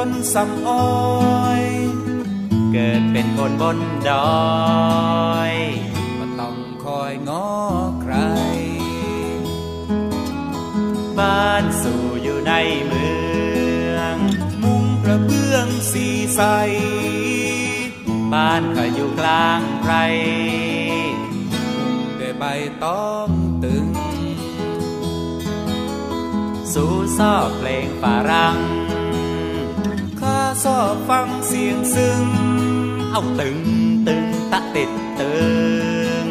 คนสำอ้อย เกิดเป็นคนบนดอยบ่ต้องคอยง้อใคร บ้านสู่อยู่ในเมือง มุงกระเบื้องสีใส บ้านข้าอยู่กลางไพรด้วยใบตองตึง สู่ซอกเพลงฝรั่ง ชอบฟังเสียงซึ้ง เอาตึงตึงตะติดตึง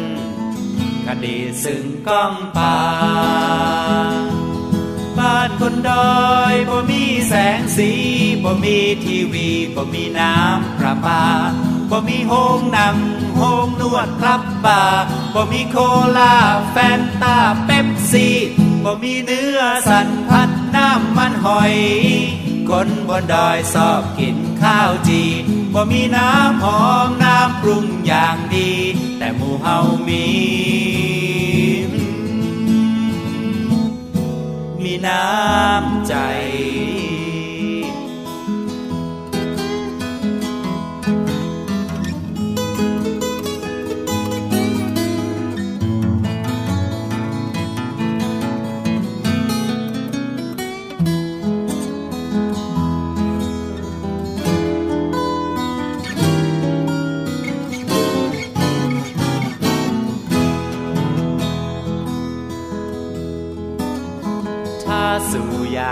คดีซึ่งก้องป่า บ้านคนดอยบ่มีแสงสีบ่มีทีวีบ่มีน้ำประปาบ่มีโฮงหนังโฮงนวดครับบาร์บ่มีโคลาแฟนตาเป๊ปซี่บ่มีเนื้อสันพัดน้ำมันหอย คนบนดอยชอบกินข้าวจีบ่มีน้ำหอมน้ำปรุงอย่างดี แต่หมู่เฮามี มีน้ำใจ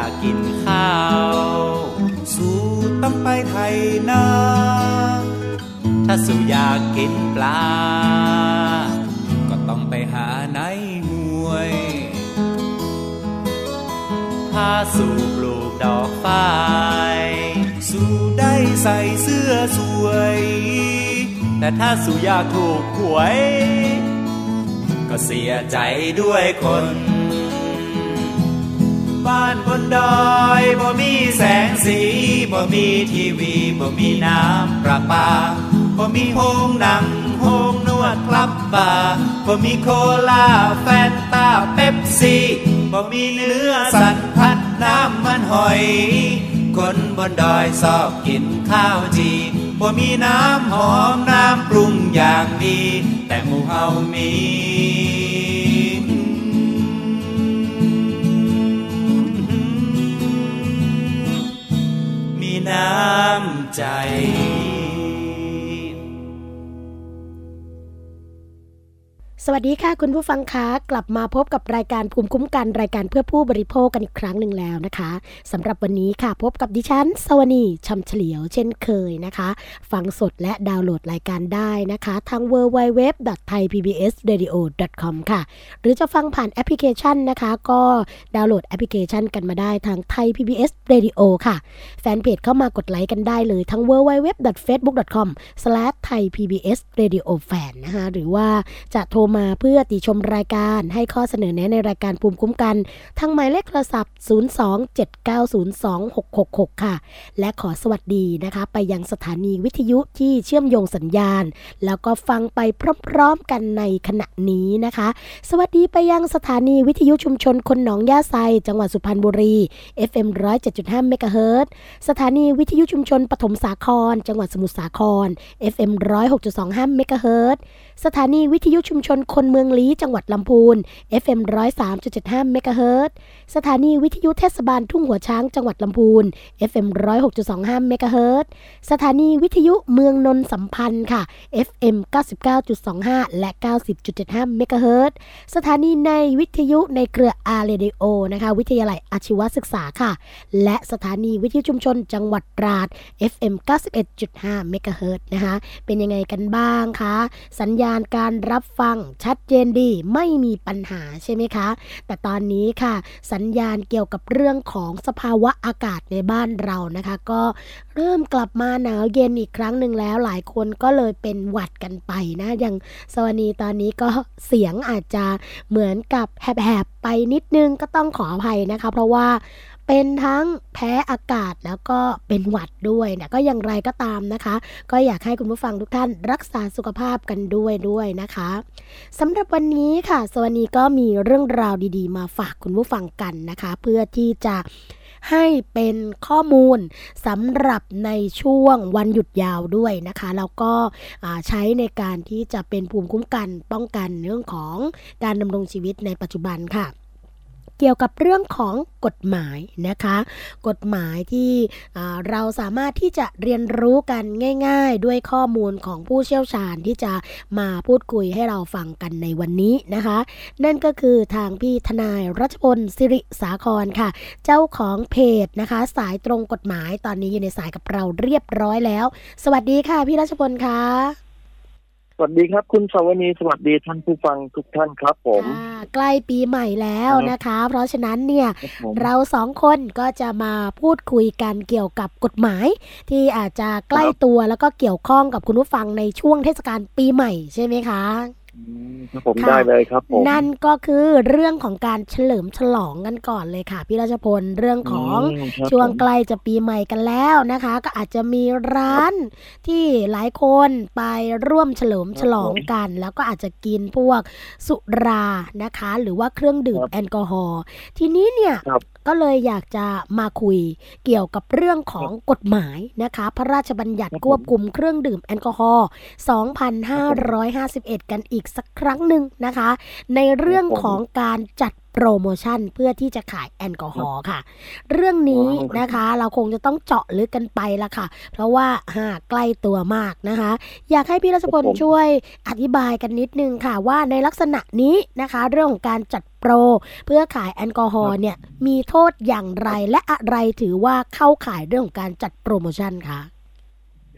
กกินข้าว สู่ต้องไปไทยนาถ้าสู่อยากกินปลา ก็ต้องไปหาในห้วย ถ้าสู่ปลูกดอกฝ้ายสู่ได้ใส่เสื้อสวย แต่ถ้าสู่อยากถูกหวย ก็เสียใจด้วยคน บ้านบนดอยบ่มีแสงสีบ่มีทีวีบ่มีน้ำประปาบ่มีโฮงหนังโฮงนวดคลับบาร์บ่มีโคลาแฟนตาเป๊ปซี่บ่มีเนื้อสันพัดน้ำมันหอย คนบนดอยชอบกินข้าวจีบ่มีน้ำหอมน้ำปรุงอย่างดี แต่หมู่เฮามี น้ำใจ สวัสดีค่ะคุณผู้ฟังคะกลับมาพบกับรายการภูมิคุ้มกันรายการเพื่อผู้บริโภคกันอีกครั้งหนึ่งแล้วนะคะสำหรับวันนี้ค่ะพบกับดิฉันสวนีชำเฉลียวเช่นเคยนะคะ ฟังสดและดาวน์โหลดรายการได้นะคะทาง www.thaipbsradio.com ค่ะ หรือจะฟังผ่านแอปพลิเคชันนะคะ ก็ดาวน์โหลดแอปพลิเคชันกันมาได้ทาง Thai PBS Radio ค่ะ แฟนเพจเข้ามากดไลค์กันได้เลยทั้ง www.facebook.com/thaipbsradiofan นะคะหรือว่าจะโทรมาเพื่อติชมรายการให้ข้อเสนอแนะในรายการภูมิคุ้มกันทางหมายเลขโทรศัพท์ 027902666 ค่ะ และขอสวัสดีนะคะ ไปยังสถานีวิทยุที่เชื่อมโยงสัญญาณ แล้วก็ฟังไปพร้อมๆกันในขณะนี้นะคะ สวัสดีไปยังสถานีวิทยุชุมชนคนหนองยาไซ จังหวัดสุพรรณบุรี FM 107.5เมกะเฮิรตสถานีวิทยุชุมชนปฐมสาคร จังหวัดสมุทรสาคร FM 106.25เมกะเฮิรตสถานีวิทยุชุมชนคนเมืองลี้จังหวัดลำพูน FM 103.75เมกะเฮิรตซ์สถานีวิทยุเทศบาลทุ่งหัวช้างจังหวัดลำพูน FM 106.25เมกะเฮิรตซ์สถานีวิทยุเมืองนนสัมพันธ์ค่ะ FM 99.25 และ 90.75เมกะเฮิรตซ์สถานีในวิทยุในเครือ R Radio นะคะ วิทยาลัยอาชีวศึกษาค่ะ และสถานีวิทยุชุมชนจังหวัดตราด FM 91.5เมกะเฮิรตซ์นะคะ เป็นยังไงกันบ้างคะ สัญญาณการรับฟังชัดเจนดีไม่มีปัญหาใช่ไหมคะ แต่ตอนนี้ค่ะ สัญญาณเกี่ยวกับเรื่องของสภาวะอากาศในบ้านเรานะคะ ก็เริ่มกลับมาหนาวเย็นอีกครั้งหนึ่งแล้ว หลายคนก็เลยเป็นหวัดกันไปนะอย่างสวนีตอนนี้ก็เสียงอาจจะเหมือนกับแหบๆไปนิดนึงก็ต้องขออภัยนะคะ เพราะว่า เป็นทั้งแพ้อากาศแล้วก็เป็นหวัดด้วยนะก็อย่างไรก็ตามนะคะ ก็อยากให้คุณผู้ฟังทุกท่านรักษาสุขภาพกันด้วยด้วยนะคะสำหรับวันนี้ค่ะสวัสดีก็มีเรื่องราวดีๆ มาฝากคุณผู้ฟังกันนะคะ เพื่อที่จะให้เป็นข้อมูลสำหรับในช่วงวันหยุดยาวด้วยนะคะแล้วก็ใช้ในการที่จะเป็นภูมิคุ้มกันป้องกันเรื่องของการดำรงชีวิตในปัจจุบันค่ะ เกี่ยวกับเรื่องของกฎหมายนะคะ กฎหมายที่เราสามารถที่จะเรียนรู้กันง่าย ๆ ด้วยข้อมูลของผู้เชี่ยวชาญที่จะมาพูดคุยให้เราฟังกันในวันนี้นะคะ นั่นก็คือทางพี่ทนายรัชพลสิริสาครค่ะ เจ้าของเพจนะคะ สายตรงกฎหมายตอนนี้อยู่ในสายกับเราเรียบร้อยแล้ว สวัสดีค่ะพี่รัชพลค่ะ สวัสดีครับ คุณสวนีสวัสดีท่านผู้ฟังทุกท่านครับผมใกล้ปีใหม่แล้วนะคะ เพราะฉะนั้นเนี่ยเราสองคนก็จะมาพูดคุยกันเกี่ยวกับกฎหมาย ที่อาจจะใกล้ตัวแล้วก็เกี่ยวข้องกับคุณผู้ฟังในช่วงเทศกาลปีใหม่ใช่ไหมคะ ผมได้เลยครับผมนั่นก็คือเรื่องของการเฉลิมฉลองกันก่อนเลยค่ะ พี่ราชพลเรื่องของช่วงใกล้จะปีใหม่กันแล้วนะคะ ก็อาจจะมีร้านที่หลายคนไปร่วมเฉลิมฉลองกัน แล้วก็อาจจะกินพวกสุรานะคะ หรือว่าเครื่องดื่มแอลกอฮอล์ทีนี้เนี่ย ก็เลยอยากจะมาคุยเกี่ยวกับเรื่องของกฎหมายนะคะ พระราชบัญญัติควบคุมเครื่องดื่มแอลกอฮอล์2551 กันอีกสักครั้งหนึ่งนะคะ ในเรื่องของการจัด โปรโมชั่นเพื่อที่จะขายแอลกอฮอล์ค่ะ เรื่องนี้นะคะเราคงจะต้องเจาะลึกกันไปละค่ะ เพราะว่าหาใกล้ตัวมากนะคะ อยากให้พี่รัชพลช่วยอธิบายกันนิดนึงค่ะว่าในลักษณะนี้นะคะ เรื่องของการจัดโปร เพื่อขายแอลกอฮอล์เนี่ยมีโทษอย่างไรและอะไรถือว่าเข้าขายเรื่องของการจัดโปรโมชั่นคะ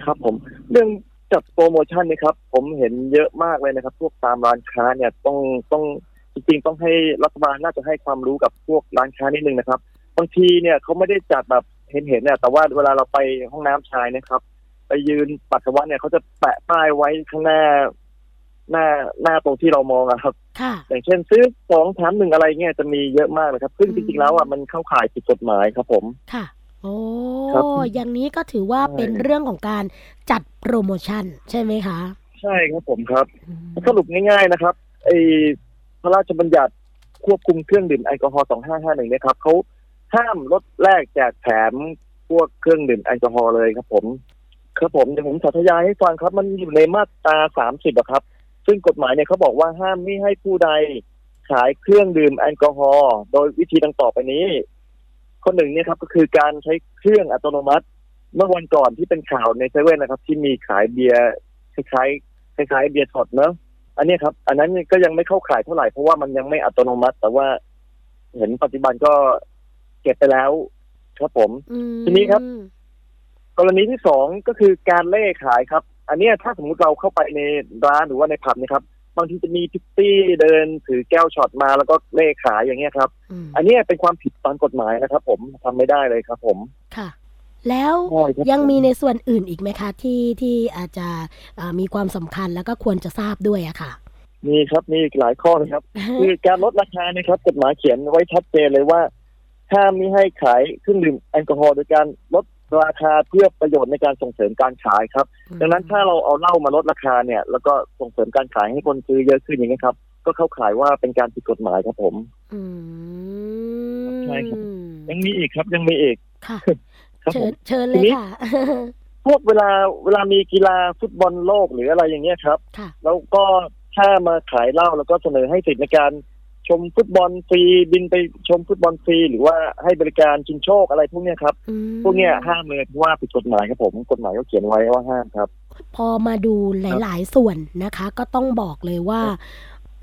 ครับผมเรื่องจัดโปรโมชั่นนี่ครับ ผมเห็นเยอะมากเลยนะครับ พวกตามร้านค้าเนี่ยต้องต้อง จริงๆต้องให้รัฐบาลน่าจะให้ความรู้กับพวกร้านค้านิดนึงนะครับบางทีเนี่ยเขาไม่ได้จัดแบบเห็นเห็นเนี่ยแต่ว่าเวลาเราไปห้องน้ำชายนะครับ ไปยืนปัสสาวะเนี่ยเขาจะแปะป้ายไว้ข้างหน้า หน้าหน้าตรงที่เรามองอะครับอย่างเช่นซื้อสองแถมหนึ่งอะไรเงี้ยจะมีเยอะมากเลยครับ ซึ่งจริงๆแล้วอะมันเข้าข่ายผิดกฎหมายครับผมค่ะ โอ้อย่างนี้ก็ถือว่าเป็นเรื่องของการจัดโปรโมชั่นใช่ไหมคะ ใช่ครับผมครับสรุปง่ายๆนะครับไอ พระราชบัญญัติควบคุมเครื่องดื่มแอลกอฮอล์2551เนี่ยครับเขาห้ามลดแลกแจกแถมพวกเครื่องดื่มแอลกอฮอล์เลยครับผมครับผมเดี๋ยวผมสาธยายให้ฟังครับ มันอยู่ในมาตรา30อะครับ ซึ่งกฎหมายเนี่ยเขาบอกว่าห้ามไม่ให้ผู้ใดขายเครื่องดื่มแอลกอฮอล์โดยวิธีดังต่อไปนี้ คนหนึ่งเนี่ยครับก็คือการใช้เครื่องอัตโนมัติ เมื่อวันก่อนที่เป็นข่าวในเซเว่นนะครับ ที่มีขายเบียร์คล้ายคล้ายเบียร์สดเนาะ อันนี้ครับ อันนั้นก็ยังไม่เข้าข่ายเท่าไหร่เพราะว่ามันยังไม่อัตโนมัติ แต่ว่าเห็นปัจจุบันก็เก็บไปแล้วครับผม ทีนี้ครับ กรณีที่สองก็คือการเล่ขายครับ อันนี้ถ้าสมมุติเราเข้าไปในร้านหรือว่าในผับนะครับบางทีจะมีพิตตี้เดินถือแก้วช็อตมาแล้วก็เล่ขายอย่างเงี้ยครับ อันนี้เป็นความผิดตามกฎหมายนะครับ ผมทำไม่ได้เลยครับ ผมค่ะ แล้วยังมีในส่วนอื่นอีกไหมคะที่ที่อาจจะมีความสำคัญแล้วก็ควรจะทราบด้วยอะค่ะมีครับมีหลายข้อนะครับ คือการลดราคานะครับกฎหมายเขียนไว้ชัดเจนเลยว่าห้ามไม่ให้ขายเครื่องดื่มแอลกอฮอล์โดยการลดราคาเพื่อประโยชน์ในการส่งเสริมการขายครับ ดังนั้นถ้าเราเอาเหล้ามาลดราคาเนี่ย แล้วก็ส่งเสริมการขายให้คนซื้อเยอะขึ้นอย่างนี้ครับ ก็เข้าขายว่าเป็นการผิดกฎหมายครับผมใช่ครับยังมีอีกครับยังมีอีกค่ะ เชิญเชิญเลยค่ะพวกเวลาเวลามีกีฬาฟุตบอลโลกหรืออะไรอย่างเงี้ยครับ แล้วก็ห้ามมาขายเหล้าแล้วก็เสนอให้สิทธิในการชมฟุตบอลฟรีบินไปชมฟุตบอลฟรีหรือว่าให้บริการชิงโชคอะไรพวกเนี้ยครับอืมพวกเนี้ยห้ามเลยเพราะว่าผิดกฎหมายครับผมกฎหมายก็เขียนไว้ว่าห้ามครับ พอมาดูหลาย ๆ ส่วนนะคะ ก็ต้องบอกเลยว่า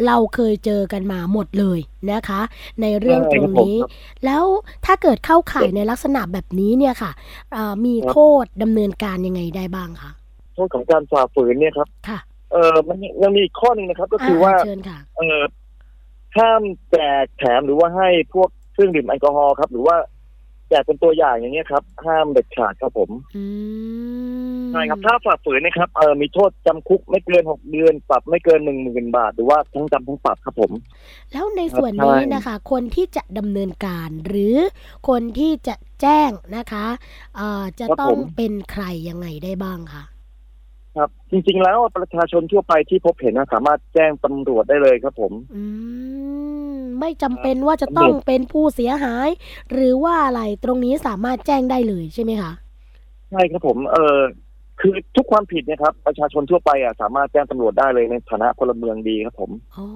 เราเคยเจอกันมาหมดเลยนะคะ ในเรื่องตรงนี้ใช่ครับผมแล้วถ้าเกิดเข้าข่ายในลักษณะแบบนี้เนี่ยค่ะเอ่อมีครับโทษดำเนินการยังไงได้บ้างคะโทษของการฝ่าฝืนเนี่ยครับค่ะ เออมันยังมีอีกข้อหนึ่งนะครับ ก็คือว่าเชิญค่ะเออห้ามแจกแถมหรือว่าให้พวกเครื่องดื่มแอลกอฮอล์ครับ หรือว่าแจกเป็นตัวอย่างอย่างเงี้ยครับ ห้ามเด็ดขาดครับผม อืม ใช่ครับ ถ้าฝ่าฝืนนะครับเออมีโทษจำคุกไม่เกินหกเดือน ปรับไม่เกินหนึ่งหมื่นบาท หรือว่าทั้งจำทั้งปรับครับผม แล้วในส่วนนี้ใช่นะคะ คนที่จะดำเนินการหรือคนที่จะแจ้งนะคะเอ่อจะต้องเป็นใครยังไงได้บ้างคะครับ จริงๆแล้วประชาชนทั่วไปที่พบเห็นนะสามารถแจ้งตำรวจได้เลยครับผม อืมไม่จำเป็นว่าจะต้องเป็นผู้เสียหาย หรือว่าอะไรตรงนี้สามารถแจ้งได้เลยใช่ไหมคะใช่ครับผม เออ คือทุกความผิดเนะครับ ประชาชนทั่วไปอะสามารถแจ้งตำรวจได้เลยในฐานะพลเมืองดีครับผมอ๋อ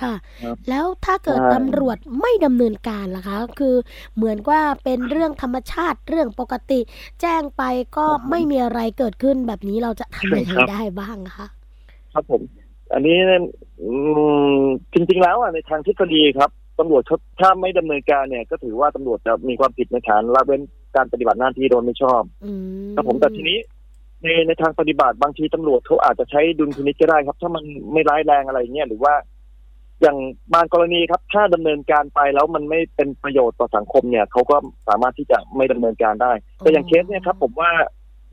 ค่ะครับแล้วถ้าเกิดใช่ตำรวจไม่ดำเนินการล่ะคะ คือเหมือนว่าเป็นเรื่องธรรมชาติเรื่องปกติ แจ้งไปก็ไม่มีอะไรเกิดขึ้นแบบนี้เราจะทำยังไงได้บ้างคะครับผม อันนี้อืมจริง ๆ แล้วอะในทางทฤษฎีครับ ตำรวจเขาถ้าไม่ดำเนินการเนี่ย ก็ถือว่าตำรวจจะมีความผิดในฐานละเว้นการปฏิบัติหน้าที่โดยไม่ชอบอืมครับผมแต่ทีนี้ในในทางปฏิบัติบางทีตำรวจเขาอาจจะใช้ดุลพินิจก็ได้ครับ ถ้ามันไม่ร้ายแรงอะไรเงี้ยหรือว่าอย่างบางกรณีครับ ถ้าดำเนินการไปแล้วมันไม่เป็นประโยชน์ต่อสังคมเนี่ยเขาก็สามารถที่จะไม่ดำเนินการได้ แต่อย่างเคสเนี่ยครับ ผมว่า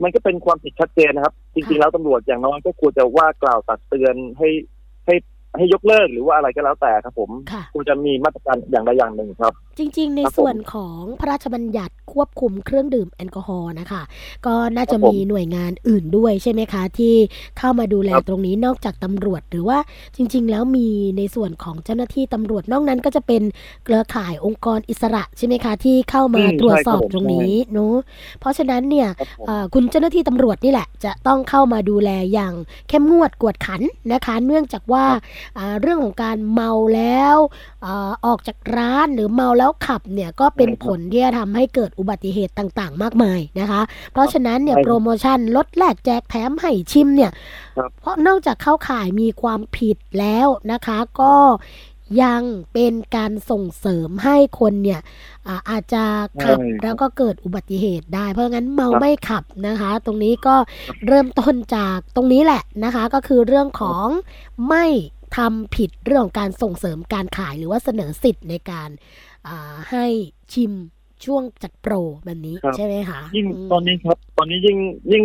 มันก็เป็นความผิดชัดเจนนะครับ จริงๆแล้วตำรวจอย่างน้อยก็ควรจะว่ากล่าวตักเตือนให้ให้ ให้ยกเลิกหรือว่าอะไรก็แล้วแต่ครับผมค่ะควรจะมีมาตรการอย่างใดอย่างหนึ่งครับ จริงๆ ในครับผมส่วนของพระราชบัญญัติควบคุมเครื่องดื่มแอลกอฮอล์นะคะ ก็น่าจะครับผมมีหน่วยงานอื่นด้วยใช่ไหมคะ ที่เข้ามาดูแลครับตรงนี้นอกจากตำรวจ หรือว่าจริง ๆ แล้วมีในส่วนของเจ้าหน้าที่ตำรวจนอกนั้นก็จะเป็นเครือข่ายองค์กรอิสระใช่ไหมคะ ที่เข้ามาอืมตรวจสอบใช่ครับผมตรงนี้เนาะเพราะฉะนั้นเนี่ยครับผมเอ่อคุณเจ้าหน้าที่ตำรวจนี่แหละ จะต้องเข้ามาดูแลอย่างเข้มงวดกวดขันนะคะ เนื่องจากว่าอ่าเรื่องของการเมาแล้วอ่าออกจากร้านหรือเมาแล้วขับเนี่ยก็เป็นใช่ครับผลที่จะทำให้เกิดอุบัติเหตุต่างๆ มากมายนะคะ เพราะฉะนั้นเนี่ยใช่ครับโปรโมชั่นลดแลกแจกแถมให้ชิมเนี่ยครับเพราะนอกจากเข้าข่ายมีความผิดแล้วนะคะก็ยังเป็นการส่งเสริมให้คนเนี่ยอ่าอาจจะขับใช่ครับแล้วก็เกิดอุบัติเหตุได้ เพราะงั้นเมาครับไม่ขับนะคะ ตรงนี้ก็เริ่มต้นจากตรงนี้แหละนะคะ ก็คือเรื่องของไม่ทำผิดเรื่องของการส่งเสริมการขายหรือว่าเสนอสิทธิ์ในการอ่า ให้ชิมช่วงจัดโปรแบบนี้ครับใช่ไหมคะยิ่งมตอนนี้ครับ ตอนนี้ยิ่งยิ่ง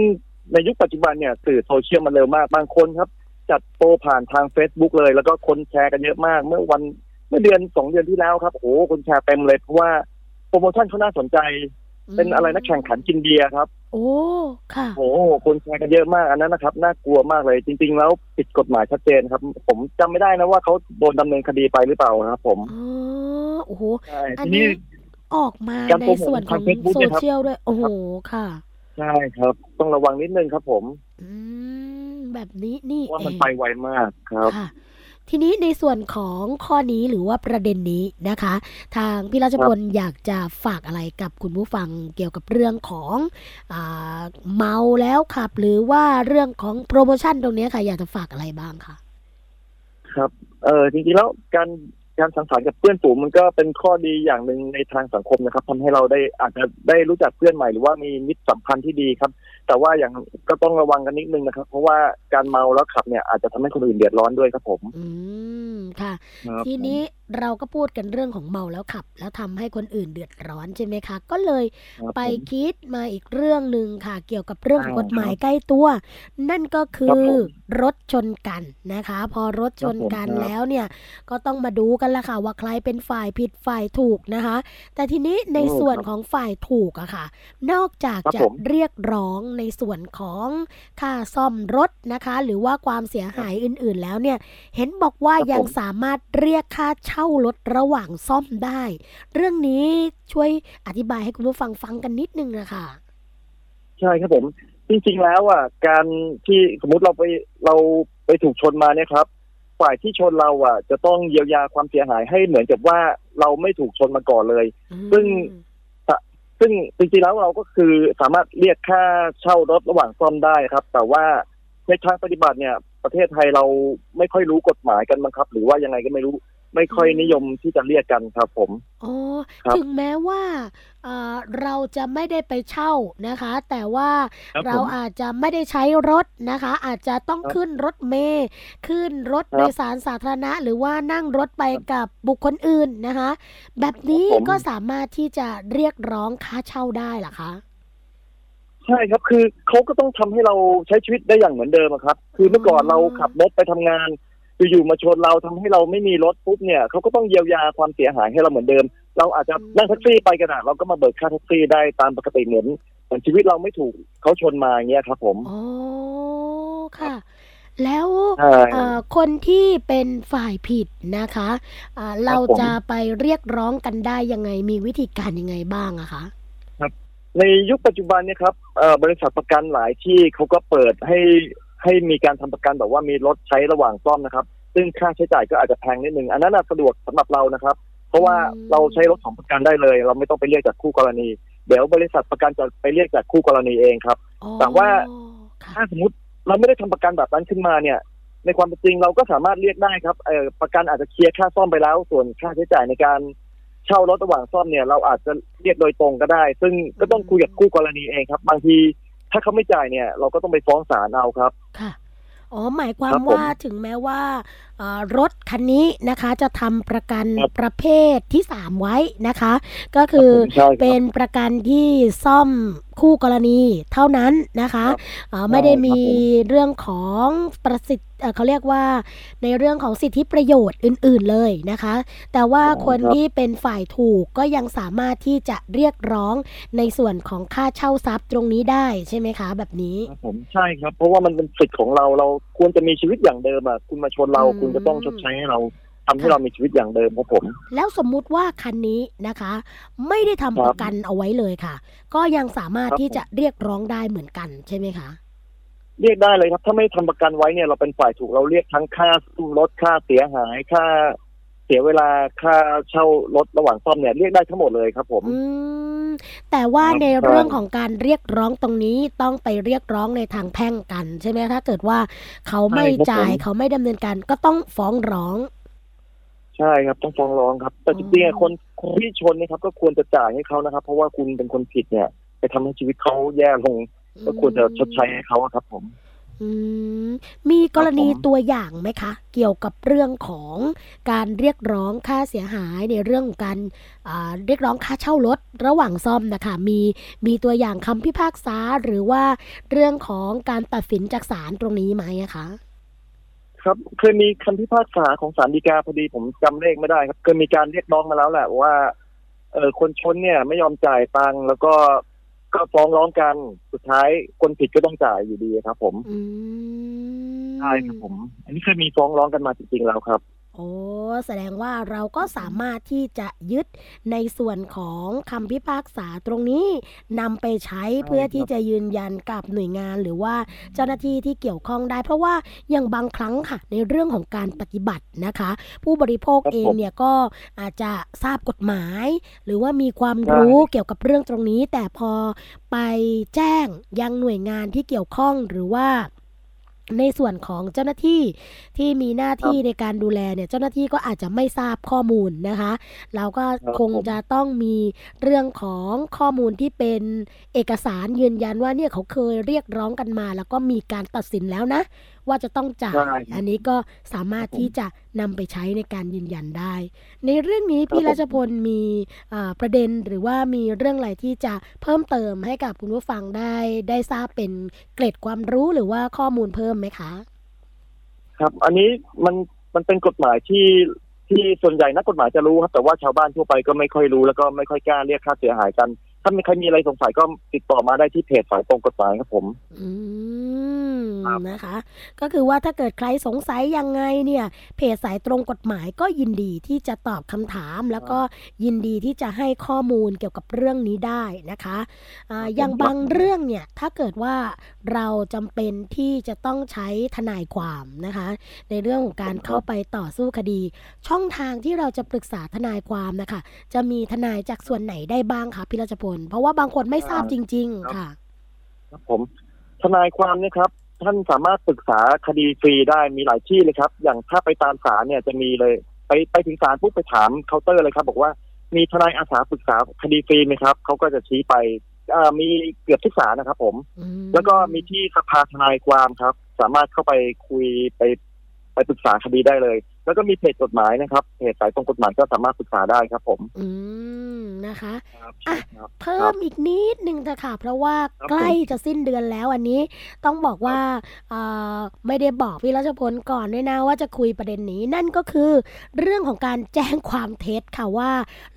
ในยุคปัจจุบันเนี่ยสื่อโซเชียลมันเร็วมากบางคนครับ จัดโปรผ่านทาง Facebook เลย แล้วก็คนแชร์กันเยอะมาก เมื่อวันเมื่อเดือนสองเดือนที่แล้วครับโอ้โหคนแชร์เต็มเลยเพราะว่าโปรโมชั่นเขาน่าสนใจ เป็นอะไรนะแข่งขันกินเบียร์ครับ โอ้ค่ะโอ้โหคนแชร์กันเยอะมากอันนั้นนะครับน่ากลัวมากเลย จริง ๆ แล้วผิดกฎหมายชัดเจนครับ ผมจำไม่ได้นะว่าเขาโดนดำเนินคดีไปหรือเปล่านะครับ ผมอ๋อ โอ้โหใช่อันทีนี้นี้ออกมาการในโปรโมทส่วนของทาง Facebook โซเนี่ยครับเชียลด้วย โอ้โหค่ะใช่ครับ ต้องระวังนิดนึงครับ ผม อืมแบบนี้นี่ว่ามันเองไปไวมากครับค่ะทีนี้ในส่วนของข้อนี้หรือว่าประเด็นนี้นะคะ ทางพี่ราชพลอยากจะฝากอะไรกับคุณผู้ฟังเกี่ยวกับเรื่องของอาเมาแล้วขับ หรือว่าเรื่องของโปรโมชั่นตรงเนี้ยค่ะ อยากจะฝากอะไรบ้างคะครับเออจริงๆแล้วการ การสังสรรค์กับเพื่อนฝูงมันก็เป็นข้อดีอย่างหนึ่งในทางสังคมนะครับทำให้เราได้อาจจะได้รู้จักเพื่อนใหม่หรือว่ามีมิตรสัมพันธ์ที่ดีครับ แต่ว่าอย่างก็ต้องระวังกันนิดนึงนะครับ เพราะว่าการเมาแล้วขับเนี่ยอาจจะทำให้คนอื่นเดือดร้อนด้วยครับผม อืมค่ะครับทีนี้เราก็พูดกันเรื่องของเมาแล้วขับ แล้วทำให้คนอื่นเดือดร้อนใช่ไหมคะ ก็เลยครับไปผมคิดมาอีกเรื่องหนึ่งค่ะ เกี่ยวกับเรื่องของอ่ากฎหมายใกล้ตัว นั่นก็คืครับอผมรถชนกันนะคะ พอรถชนกันครับผมแล้วเนี่ยก็ต้องมาดูกันละค่ะ ว่าใครเป็นฝ่ายผิดฝ่ายถูกนะคะ แต่ทีนี้ในโอ้ส่วนครับของฝ่ายถูกอะค่ะ นอกจากครับจะผมเรียกร้องในส่วนของค่าซ่อมรถนะคะ หรือว่าความเสียหายอื่น ๆ แล้วเนี่ย เห็นบอกว่าครับยังผมสามารถเรียกค่าเช่ารถระหว่างซ่อมได้ เรื่องนี้ช่วยอธิบายให้คุณผู้ฟังฟังกันนิดนึงนะคะใช่ครับผมจริงๆแล้วอะการที่สมมติเราไปเราไปถูกชนมาเนี่ยครับ ฝ่ายที่ชนเราอะ จะต้องเยียวยาความเสียหายให้เหมือนกับว่าเราไม่ถูกชนมาก่อนเลย ซึ่งซึ่งจริงๆแล้วเราก็คือสามารถเรียกค่าเช่ารถระหว่างซ่อมได้ครับ แต่ว่าในทางปฏิบัติเนี่ย ประเทศไทยเราไม่ค่อยรู้กฎหมายกันมั้งครับ หรือว่ายังไงก็ไม่รู้ ไม่ค่อยนิยมที่จะเรียกกันครับผมอ๋อครับถึงแม้ว่าเอ่อเราจะไม่ได้ไปเช่านะคะ แต่ว่าครับเราผมอาจจะไม่ได้ใช้รถนะคะ อาจจะต้องครับขึ้นรถเมล์ขึ้นรถครับโดยสารสาธารณะ หรือว่านั่งรถไปกับบุคคลอื่นนะคะ แบบนี้ครับผมก็สามารถที่จะเรียกร้องค่าเช่าได้เหรอคะใช่ครับคือเขาก็ต้องทำให้เราใช้ชีวิตได้อย่างเหมือนเดิมอะครับ คือเมื่อก่อนอ๋อเราขับรถไปทำงาน อยู่ๆมาชนเราทำให้เราไม่มีรถปุ๊บเนี่ยเขาก็ต้องเยียวยาความเสียหายให้เราเหมือนเดิม เราอาจจะนั่งแท็กซี่ไปกระดาษเราก็มาเบิกค่าแท็กซี่ได้ตามปกติเหมือนเหมือนชีวิตเราไม่ถูกเขาชนมาอย่างเงี้ยครับ ผมอ๋อค่ะ แล้วใช่เอ่อคนที่เป็นฝ่ายผิดนะคะอ่าเราผมจะไปเรียกร้องกันได้ยังไงมีวิธีการยังไงบ้างอะคะในยุคปัจจุบันเนี่ยครับเอ่อบริษัทประกันหลายที่เขาก็เปิดให้ ให้มีการทำประกันแบบว่ามีรถใช้ระหว่างซ่อมนะครับ ซึ่งค่าใช้จ่ายก็อาจจะแพงนิดนึงอันนั้นน่ะสะดวกสำหรับเรานะครับ เพราะว่าอืมเราใช้รถของประกันได้เลย เราไม่ต้องไปเรียกจากคู่กรณี เดี๋ยวบริษัทประกันจะไปเรียกจากคู่กรณีเองครับอ๋อแต่ว่าค่ะถ้าสมมติเราไม่ได้ทำประกันแบบนั้นขึ้นมาเนี่ย ในความเป็นจริงเราก็สามารถเรียกได้ครับเออประกันอาจจะเคลียร์ค่าซ่อมไปแล้ว ส่วนค่าใช้จ่ายในการเช่ารถระหว่างซ่อมเนี่ยเราอาจจะเรียกโดยตรงก็ได้ ซึ่งก็ต้องคุยกับคู่กรณีเองครับ บางที ถ้าเขาไม่จ่ายเนี่ย เราก็ต้องไปฟ้องศาลเอาครับค่ะอ๋อหมายความครับผมว่าถึงแม้ว่าเอ่อรถคันนี้นะคะจะทำประกันครับประเภทที่ 3 ไว้นะคะ ก็คือผมใช่ครับเป็นประกันที่ซ่อม คู่กรณีเท่านั้นนะคะครับเอ่อไม่ได้ใช่ครับมีผมเรื่องของประสิทธิ์เอ่อเขาเรียกว่าในเรื่องของสิทธิประโยชน์อื่น ๆเลยนะคะ แต่ว่าคนที่เป็นฝ่ายถูกก็ยังสามารถที่จะเรียกร้องในส่วนของค่าเช่าทรัพย์ตรงนี้ได้ใช่ไหมคะ แบบนี้ครับผมใช่ครับ เพราะว่ามันเป็นสิทธิ์ของเราเราควรจะมีชีวิตอย่างเดิมอะคุณมาชนเราอืมคุณก็ต้องชดใช้ให้เรา ทำให้ค่ะเรามีชีวิตอย่างเดิมครับผม แล้วสมมุติว่าคันนี้นะคะ ไม่ได้ทำครับประกันเอาไว้เลยค่ะ ก็ยังสามารถครับที่จะเรียกร้องได้เหมือนกันใช่ไหมคะ เรียกได้เลยครับ ถ้าไม่ทำประกันไว้เนี่ยเราเป็นฝ่ายถูกเราเรียกทั้งค่าซ่อมรถค่าเสียหายค่าเสียเวลาค่าเช่ารถระหว่างซ่อมเนี่ยเรียกได้ทั้งหมดเลยครับ ผมอืมแต่ว่าครับในใช่เรื่องของการเรียกร้องตรงนี้ต้องไปเรียกร้องในทางแพ่งกัน ใช่ไหมถ้าเกิดว่าเขาไม่จ่ายเขาไม่ดำเนินการก็ต้องฟ้องร้อง ใช่ครับต้องฟ้องร้องครับ แต่จริงๆอะคนคนที่ชนเนี่ยครับ ก็ควรจะจ่ายให้เขานะครับ เพราะว่าคุณเป็นคนผิดเนี่ย ไปทำให้ชีวิตเขาแย่ลง ก็ควรจะชดใช้ให้เขาอะครับ ผม อืมมีกรณีครับผมตัวอย่างไหมคะ เกี่ยวกับเรื่องของการเรียกร้องค่าเสียหายในเรื่องของการอ่าเรียกร้องค่าเช่ารถระหว่างซ่อมนะคะ มีมีตัวอย่างคำพิพากษาหรือว่าเรื่องของการตัดสินจากศาลตรงนี้ไหมอะคะ ครับเคยมีคำพิพากษาของศาลฎีกาพอดีผมจำเลขไม่ได้ครับเคยมีการเรียกร้องมาแล้วแหละว่า เออคนชนเนี่ยไม่ยอมจ่ายตังค์แล้วก็ก็ฟ้องร้องกันสุดท้ายคนผิดก็ต้องจ่ายอยู่ดีครับ ผมอืมใช่ครับผม อันนี้เคยมีฟ้องร้องกันมาจริงๆแล้วครับ โอ้แสดงว่าเราก็สามารถที่จะยึดในส่วนของคำพิพากษาตรงนี้นำไปใช้เพื่อที่จะยืนยันกับหน่วยงานหรือว่าเจ้าหน้าที่ที่เกี่ยวข้องได้ เพราะว่าอย่างบางครั้งค่ะ ในเรื่องของการปฏิบัตินะคะ ผู้บริโภคครับเองผมเนี่ยก็อาจจะทราบกฎหมาย หรือว่ามีความรู้เกี่ยวกับเรื่องตรงนี้ แต่พอไปแจ้งยังหน่วยงานที่เกี่ยวข้องหรือว่า ในส่วนของเจ้าหน้าที่ที่มีหน้าที่ในการดูแลเนี่ย เจ้าหน้าที่ก็อาจจะไม่ทราบข้อมูลนะคะ เราก็ครับคงผมจะต้องมีเรื่องของข้อมูลที่เป็นเอกสารยืนยันว่าเนี่ยเขาเคยเรียกร้องกันมา แล้วก็มีการตัดสินแล้วนะ ว่าจะต้องจ่ายใช่อันนี้ก็สามารถครับผมที่จะนำไปใช้ในการยืนยันได้ ในเรื่องนี้พี่ครับผมราชพลมีอ่าประเด็นหรือว่ามีเรื่องอะไรที่จะเพิ่มเติมให้กับคุณผู้ฟังได้ได้ทราบเป็นเกร็ดความรู้หรือว่าข้อมูลเพิ่มไหมคะ ครับ อันนี้มันมันเป็นกฎหมายที่ที่ส่วนใหญ่นักกฎหมายจะรู้ครับแต่ว่าชาวบ้านทั่วไปก็ไม่ค่อยรู้แล้วก็ไม่ค่อยกล้าเรียกค่าเสียหายกัน ถ้ามีใครมีอะไรสงสัยก็ติดต่อมาได้ที่เพจสายตรงกฎหมายครับผม อืมครับนะคะ ก็คือว่าถ้าเกิดใครสงสัยยังไงเนี่ย เพจสายตรงกฎหมายก็ยินดีที่จะตอบคำถาม แล้วก็ยินดีที่จะให้ข้อมูลเกี่ยวกับเรื่องนี้ได้นะคะอ่าอย่างบางเรื่องเนี่ยถ้าเกิดว่าเราจำเป็นที่จะต้องใช้ทนายความนะคะ ในเรื่องของการเข้าไปต่อสู้คดี ช่องทางที่เราจะปรึกษาทนายความนะคะ จะมีทนายจากส่วนไหนได้บ้างคะพี่รัชพลเพราะว่าบางคนไม่ทราบจริง ๆ ค่ะ ครับผม ทนายความเนี่ยครับ ท่านสามารถปรึกษาคดีฟรีได้มีหลายที่เลยครับ อย่างถ้าไปตามศาลเนี่ยจะมีเลย ไปไปถึงศาลปุ๊บไปถามเคาน์เตอร์เลยครับ บอกว่ามีทนายอาสาปรึกษาคดีฟรีไหมครับเขาก็จะชี้ไปอ่ามีเกือบทุกศาลนะครับผมอืมแล้วก็มีที่สภาทนายความครับ สามารถเข้าไปคุยไปไปปรึกษาคดีได้เลย แล้วก็มีเพจกฎหมายนะครับเพจสายตรงกฎหมายก็สามารถปรึกษาได้ครับ ผม อืมนะคะครับอะครับเพิ่มอีกนิดนึงเถอะค่ะ เพราะว่าครับใกล้จะสิ้นเดือนแล้วอันนี้ต้องบอกว่าเอ่อไม่ได้บอกพี่รัชพลก่อนด้วยนะว่าจะคุยประเด็นนี้นั่นก็คือ เรื่องของการแจ้งความเท็จค่ะว่า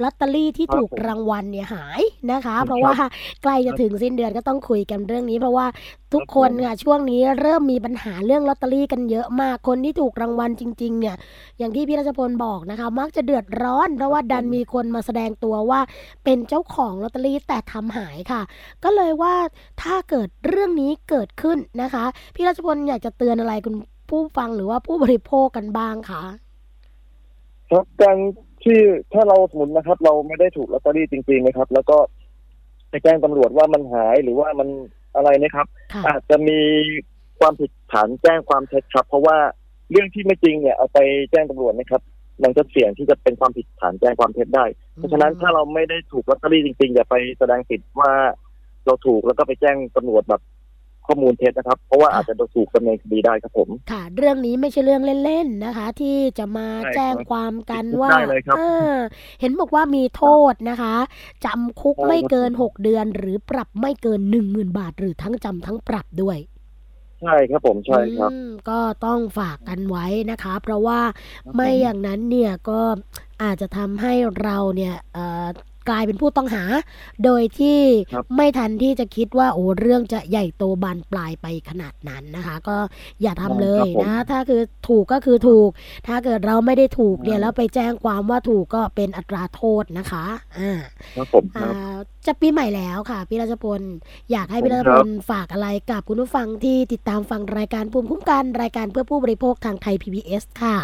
ลอตเตอรี่ที่ครับถูกผมรางวัลเนี่ยหายนะคะครับเพราะว่าใกล้จะถึงสิ้นเดือนก็ต้องคุยกันเรื่องนี้ เพราะว่าทุกคนผมค่ะช่วงนี้เริ่มมีปัญหาเรื่องลอตเตอรี่กันเยอะมากคนที่ถูกรางวัลจริงๆเนี่ยอย่างที่พี่รัชพลบอกนะคะ มักจะเดือดร้อน เพราะว่าดันมีคนมาแสดงตัวว่าเป็นเจ้าของลอตเตอรี่แต่ทำหายค่ะ ก็เลยว่าถ้าเกิดเรื่องนี้เกิดขึ้นนะคะ พี่รัชพลอยากจะเตือนอะไรคุณผู้ฟังหรือว่าผู้บริโภคกันบ้างคะครับการที่ถ้าเราสมมตินะครับ เราไม่ได้ถูกลอตเตอรี่จริงๆนะครับ แล้วก็ไปแจ้งตำรวจว่ามันหายหรือว่ามัน อะไรนะครับค่ะอาจจะมีความผิดฐานแจ้งความเท็จครับ เพราะว่าเรื่องที่ไม่จริงเนี่ยเอาไปแจ้งตำรวจนะครับ มันก็เสี่ยงที่จะเป็นความผิดฐานแจ้งความเท็จได้ เพราะฉะนั้นถ้าเราไม่ได้ถูกลอตเตอรี่จริงๆ อย่าไปแสดงสิทธิ์ว่าเราถูกแล้วก็ไปแจ้งตำรวจแบบ ข้อมูลเท็จนะครับ เพราะว่าอาจจะโดนถูกดำเนินคดีได้ครับผม ค่ะ เรื่องนี้ไม่ใช่เรื่องเล่นๆนะคะ ที่จะมาใช่ครับแจ้งความกันติดคุกว่าได้เลยครับเออเห็นบอกว่ามีโทษนะคะจำคุกใช่ไม่เกินครับ6เดือน หรือปรับไม่เกิน1 0,000บาท หรือทั้งจำทั้งปรับด้วยใช่ครับผมใช่ครับอืมก็ต้องฝากกันไว้นะคะ เพราะว่าไม่อย่างนั้นเนี่ยก็อาจจะทำให้เราเนี่ยเอ่อ กลายเป็นผู้ต้องหา โดยที่ครับไม่ทันที่จะคิดว่าโอ้เรื่องจะใหญ่โตบานปลายไปขนาดนั้นนะคะ ก็อย่าทำเลยครับผมนะ ถ้าคือถูกก็คือถูก ถ้าเกิดเราไม่ได้ถูกเนี่ยอืมแล้วไปแจ้งความว่าถูกก็เป็นอัตราโทษนะคะอ่าครับผมคอ่รับาจะปีใหม่แล้วค่ะพี่ราชพลอยากให้พี่ราชคพรับลฝากอะไรกับคุณผู้ฟังที่ติดตามฟังรายการภูมิคุ้มกันรายการเพื่อผู้บริโภคทางไทย PBS ค่ะ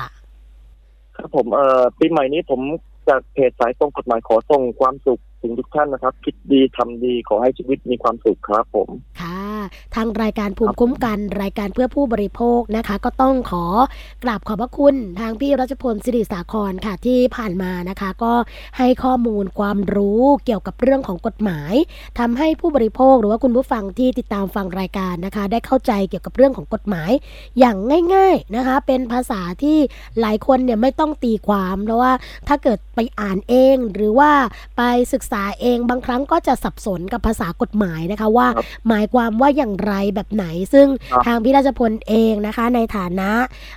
ครับผมเอ่อปีใหม่นี้ผม จากเพจสายตรงกฎหมายขอส่งความสุข ถึงทุกท่านนะครับ คิดดีทำดีขอให้ชีวิตมีความสุขครับผม ค่ะ ทางรายการภูมิคุ้มกันรายการเพื่อผู้บริโภคนะคะ ก็ต้องขอกราบขอบพระคุณทางพี่รัชพลสิริสาครค่ะที่ผ่านมานะคะ ก็ให้ข้อมูลความรู้เกี่ยวกับเรื่องของกฎหมายทำให้ผู้บริโภคหรือว่าคุณผู้ฟังที่ติดตามฟังรายการนะคะ ได้เข้าใจเกี่ยวกับเรื่องของกฎหมาย อย่างง่ายๆนะคะ เป็นภาษาที่หลายคนเนี่ยไม่ต้องตีความเพราะว่าถ้าเกิดไปอ่านเองหรือว่าไปศึกษาเองบางครั้งก็จะสับสนกับภาษากฎหมายนะคะว่าครับหมายความว่าอย่างไรแบบไหน ซึ่งครับทางพี่ราชพลเองนะคะ ในฐานะ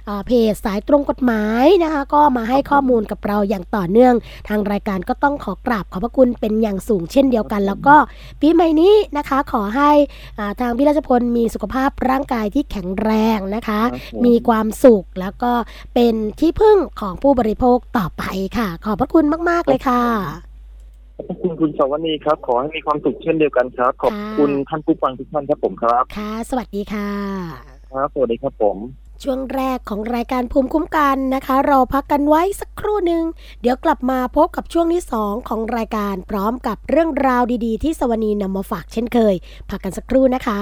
เอ่อเพจสายตรงกฎหมายนะคะ ก็มาให้ข้อมูลกับเราอย่างต่อเนื่อง ทางรายการก็ต้องขอกราบขอบพระคุณเป็นอย่างสูงเช่นเดียวกัน แล้วก็ปีใหม่นี้นะคะขอให้อ่าทางพี่ราชพลมีสุขภาพร่างกายที่แข็งแรงนะคะครับผมมีความสุขแล้วก็เป็นที่พึ่งของผู้บริโภคต่อไปค่ะ ขอบพระคุณมาก ๆ เลยค่ะ ขอบคุณคุณสวนีครับ ขอให้มีความสุขเช่นเดียวกันครับ ขอบคุณท่านผู้ฟังทุกท่านครับผมครับ ค่ะ สวัสดีค่ะ ครับสวัสดีครับผมช่วงแรกของรายการภูมิคุ้มกันนะคะ เราพักกันไว้สักครู่หนึ่งเดี๋ยวกลับมาพบกับช่วงที่ 2 ของรายการพร้อมกับเรื่องราวดีๆ ที่สวนีนำมาฝากเช่นเคยพักกันสักครู่นะคะ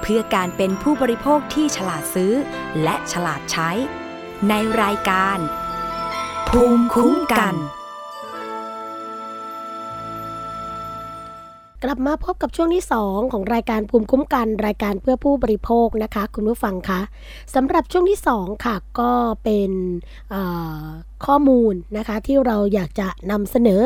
เพื่อการเป็นผู้บริโภคที่ฉลาดซื้อ และฉลาดใช้ ในรายการ ภูมิคุ้มกัน กลับมาพบกับช่วงที่ 2 ของรายการภูมิคุ้มกัน รายการเพื่อผู้บริโภคนะคะ คุณผู้ฟังคะสำหรับช่วงที่ 2 ค่ะก็เป็นข้อมูลนะคะที่เราอยากจะนำเสนอ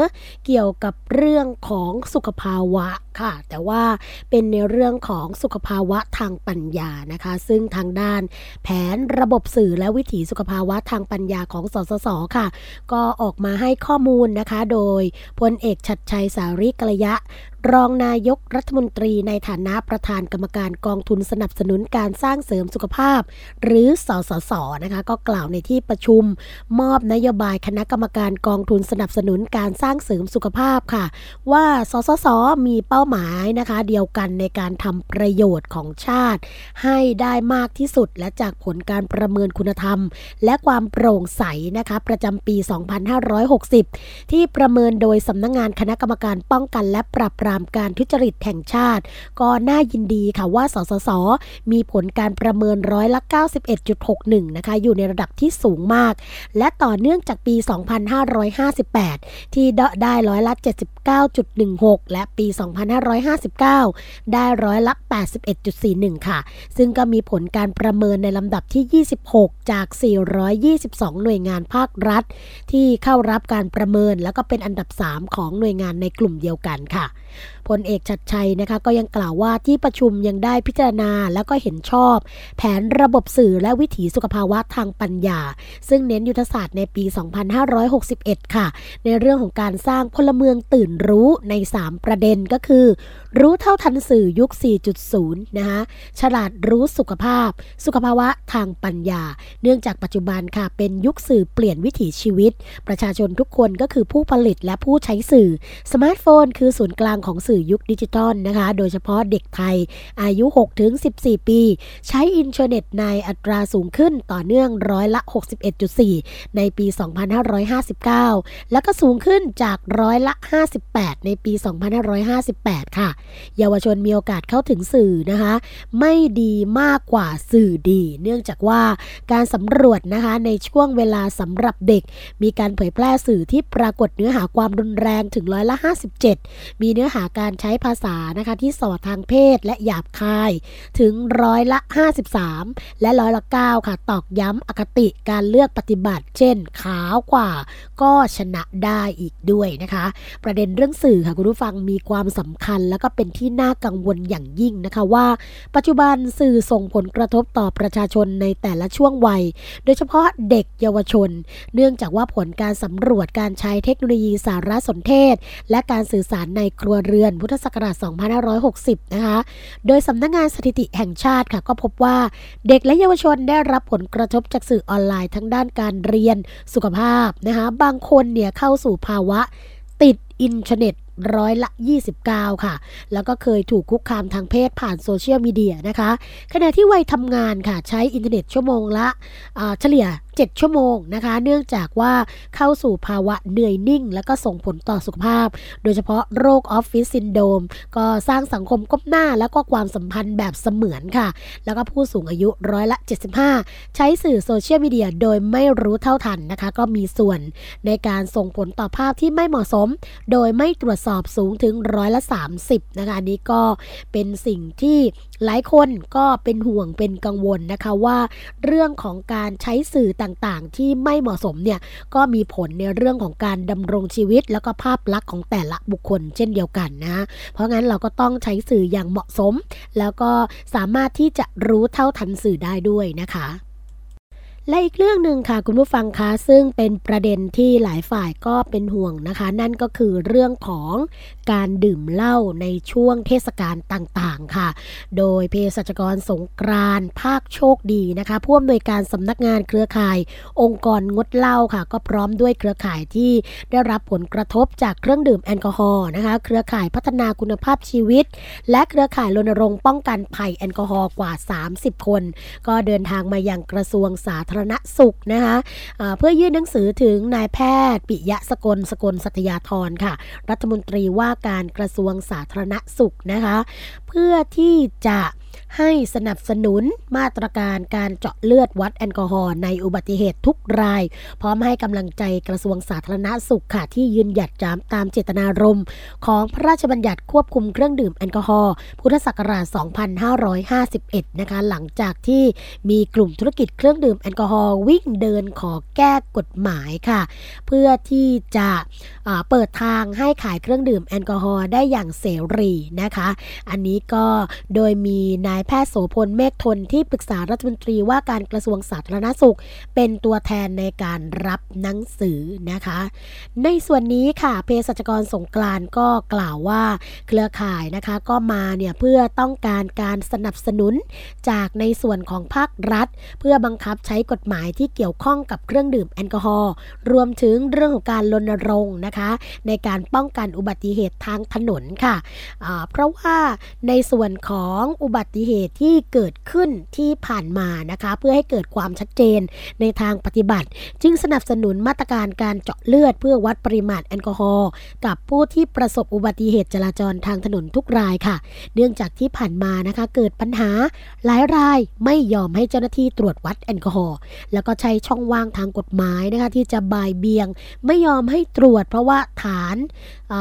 เกี่ยวกับเรื่องของสุขภาวะค่ะ แต่ว่าเป็นในเรื่องของสุขภาวะทางปัญญานะคะ ซึ่งทางด้านแผนระบบสื่อและวิถีสุขภาวะทางปัญญาของสสสค่ะ ก็ออกมาให้ข้อมูลนะคะ โดยพลเอกชัดชัยสาริกัลยะรองนายกรัฐมนตรีในฐานะประธานกรรมการกองทุนสนับสนุนการสร้างเสริมสุขภาพ หรือสสสนะคะ ก็กล่าวในที่ประชุมมอบนโยบายคณะกรรมการกองทุนสนับสนุนการสร้างเสริมสุขภาพค่ะ ว่าสสสมีเป้าหมายนะคะ เดียวกันในการทำประโยชน์ของชาติ ให้ได้มากที่สุดและจากผลการประเมินคุณธรรม และความโปร่งใสนะคะ ประจำปี 2560 ที่ประเมินโดยสำนักงงานคณะกรรมการป้องกัน และปราบปรามการทุจริตแห่งชาติ ก็น่ายินดีค่ะว่าสสสมีผลการประเมินร้อยละ91.61นะคะอยู่ในระดับที่สูงมาก และต่อเนื่องื่องจากปี 2558 ที่ได้ร้อยละ 79.16 และปี 2559 ได้ร้อยละ 81.41 ค่ะ ซึ่งก็มีผลการประเมินในลำดับที่ 26 จาก 422 หน่วยงานภาครัฐ ที่เข้ารับการประเมินแล้วก็เป็นอันดับ 3 ของหน่วยงานในกลุ่มเดียวกันค่ะพลเอกชัดชัยนะคะก็ยังกล่าวว่าที่ประชุมยังได้พิจารณาแล้วก็เห็นชอบ แผนระบบสื่อและวิถีสุขภาวะทางปัญญา ซึ่งเน้นยุทธศาสตร์ในปี 2561 ค่ะ ในเรื่องของการสร้างพลเมืองตื่นรู้ใน 3 ประเด็นก็คือ รู้เท่าทันสื่อยุค 4.0 นะคะฉลาดรู้สุขภาพ สุขภาวะทางปัญญา เนื่องจากปัจจุบันค่ะเป็นยุคสื่อเปลี่ยนวิถีชีวิต ประชาชนทุกคนก็คือผู้ผลิตและผู้ใช้สื่อ สมาร์ทโฟน คือศูนย์กลางของสื่อยุคดิจิตอลนะคะ โดยเฉพาะเด็กไทยอายุ 6-14 ปี ใช้อินเทอร์เน็ตในอัตราสูงขึ้นต่อเนื่องร้อยละ 61.4 ในปี 2559 แล้วก็สูงขึ้นจากร้อยละ 58 ในปี 2558 ค่ะ เยาวชนมีโอกาสเข้าถึงสื่อนะคะ ไม่ดีมากกว่าสื่อดี เนื่องจากว่าการสำรวจนะคะในช่วงเวลาสำหรับเด็ก มีการเผยแพร่สื่อที่ปรากฏเนื้อหาความรุนแรงถึงร้อยละ 57 มีเนื้อหาการการใช้ภาษานะคะที่ส่อทางเพศและหยาบคาย ถึงร้อยละ 53 และร้อยละ 9 ค่ะ ตอกย้ำอคติการเลือกปฏิบัติ เช่น ขาวกว่าก็ชนะได้อีกด้วยนะคะ ประเด็นเรื่องสื่อค่ะคุณผู้ฟังมีความสำคัญ แล้วก็เป็นที่น่ากังวลอย่างยิ่งนะคะว่า ปัจจุบันสื่อส่งผลกระทบต่อประชาชนในแต่ละช่วงวัย โดยเฉพาะเด็กเยาวชน เนื่องจากว่าผลการสำรวจการใช้เทคโนโลยีสารสนเทศ และการสื่อสารในครัวเรือนพุทธศักราช 2560 นะคะ โดยสำนักงงานสถิติแห่งชาติค่ะ ก็พบว่าเด็กและเยาวชนได้รับผลกระทบจากสื่อออนไลน์ทั้งด้านการเรียนสุขภาพนะคะบางคนเนี่ยเข้าสู่ภาวะติดอินเทอร์เน็ตร้อยละ 29 ค่ะ แล้วก็เคยถูกคุกคามทางเพศผ่านโซเชียลมีเดียนะคะ ขณะที่วัยทำงานค่ะ ใช้อินเทอร์เน็ตชั่วโมงละเฉลี่ย7 ชั่วโมงนะคะ เนื่องจากว่าเข้าสู่ภาวะเหนื่อยนิ่ง แล้วก็ส่งผลต่อสุขภาพ โดยเฉพาะโรคออฟฟิศซินโดรมก็สร้างสังคมก้มหน้า แล้วก็ความสัมพันธ์แบบเสมือนค่ะ แล้วก็ผู้สูงอายุร้อยละ 75 ใช้สื่อโซเชียลมีเดียโดยไม่รู้เท่าทันนะคะ ก็มีส่วนในการส่งผลต่อภาพที่ไม่เหมาะสม โดยไม่ตรวจสอบสูงถึงร้อยละ 30 นะคะอันนี้ก็เป็นสิ่งที่หลายคนก็เป็นห่วงเป็นกังวลนะคะว่า เรื่องของการใช้สื่อต่างๆ ที่ไม่เหมาะสมเนี่ยก็มีผลในเรื่องของการดำรงชีวิต แล้วก็ภาพลักษณ์ของแต่ละบุคคลเช่นเดียวกันนะเพราะงั้นเราก็ต้องใช้สื่ออย่างเหมาะสม แล้วก็สามารถที่จะรู้เท่าทันสื่อได้ด้วยนะคะและอีกเรื่องหนึ่งค่ะคุณผู้ฟังคะซึ่งเป็นประเด็นที่หลายฝ่ายก็เป็นห่วงนะคะ นั่นก็คือเรื่องของ การดื่มเหล้าในช่วงเทศกาลต่างๆค่ะ โดยเภสัชกรสงกรานต์ภาคโชคดีนะคะผู้อำนวยการสำนักงานเครือข่าย องค์กรงดเหล้าค่ะ ก็พร้อมด้วยเครือข่ายที่ได้รับผลกระทบจากเครื่องดื่มแอลกอฮอล์นะคะ เครือข่ายพัฒนาคุณภาพชีวิต และเครือข่ายรณรงค์ป้องกันภัยแอลกอฮอล์กว่า 30 คน ก็เดินทางมายังกระทรวงสาธารณสุขนะคะอ่าเพื่อยื่นหนังสือถึงนายแพทย์ ปิยะสกลสกลสัตยาธรค่ะ รัฐมนตรีว่าการกระทรวงสาธารณสุขนะคะ เพื่อที่จะ ให้สนับสนุนมาตรการการเจาะเลือดวัดแอลกอฮอล์ในอุบัติเหตุทุกราย พร้อมให้กำลังใจกระทรวงสาธารณสุขค่ะที่ยืนหยัดจามตามเจตนารมณ์ ของพระราชบัญญัติควบคุมเครื่องดื่มแอลกอฮอล์พุทธศักราช 2551 นะคะหลังจากที่มีกลุ่มธุรกิจเครื่องดื่มแอลกอฮอล์วิ่งเดินขอแก้กฎหมายค่ะ เพื่อที่จะเปิดทางให้ขายเครื่องดื่มแอลกอฮอล์ได้อย่างเสรีนะคะ อันนี้ก็โดยมีนายแพทย์โสพลเมฆทนที่ปรึกษารัฐมนตรีว่าการกระทรวงสาธารณสุข เป็นตัวแทนในการรับหนังสือนะคะ ในส่วนนี้ค่ะเภสัชกรสงกรานต์ก็กล่าวว่าเครือข่ายนะคะก็มาเนี่ยเพื่อต้องการการสนับสนุนจากในส่วนของภาครัฐ เพื่อบังคับใช้กฎหมายที่เกี่ยวข้องกับเครื่องดื่มแอลกอฮอล์รวมถึงเรื่องของการรณรงค์นะคะ ในการป้องกันอุบัติเหตุทางถนนค่ะเพราะว่าในส่วนของอุบัติเหตุที่เกิดขึ้นที่ผ่านมานะคะ เพื่อให้เกิดความชัดเจนในทางปฏิบัติ จึงสนับสนุนมาตรการการเจาะเลือด เพื่อวัดปริมาณแอลกอฮอล์กับผู้ที่ประสบอุบัติเหตุจราจรทางถนนทุกรายค่ะ เนื่องจากที่ผ่านมานะคะเกิดปัญหาหลายรายไม่ยอมให้เจ้าหน้าที่ตรวจวัดแอลกอฮอล์แล้วก็ใช้ช่องว่างทางกฎหมายนะคะที่จะบ่ายเบียง ไม่ยอมให้ตรวจ เพราะว่าฐาน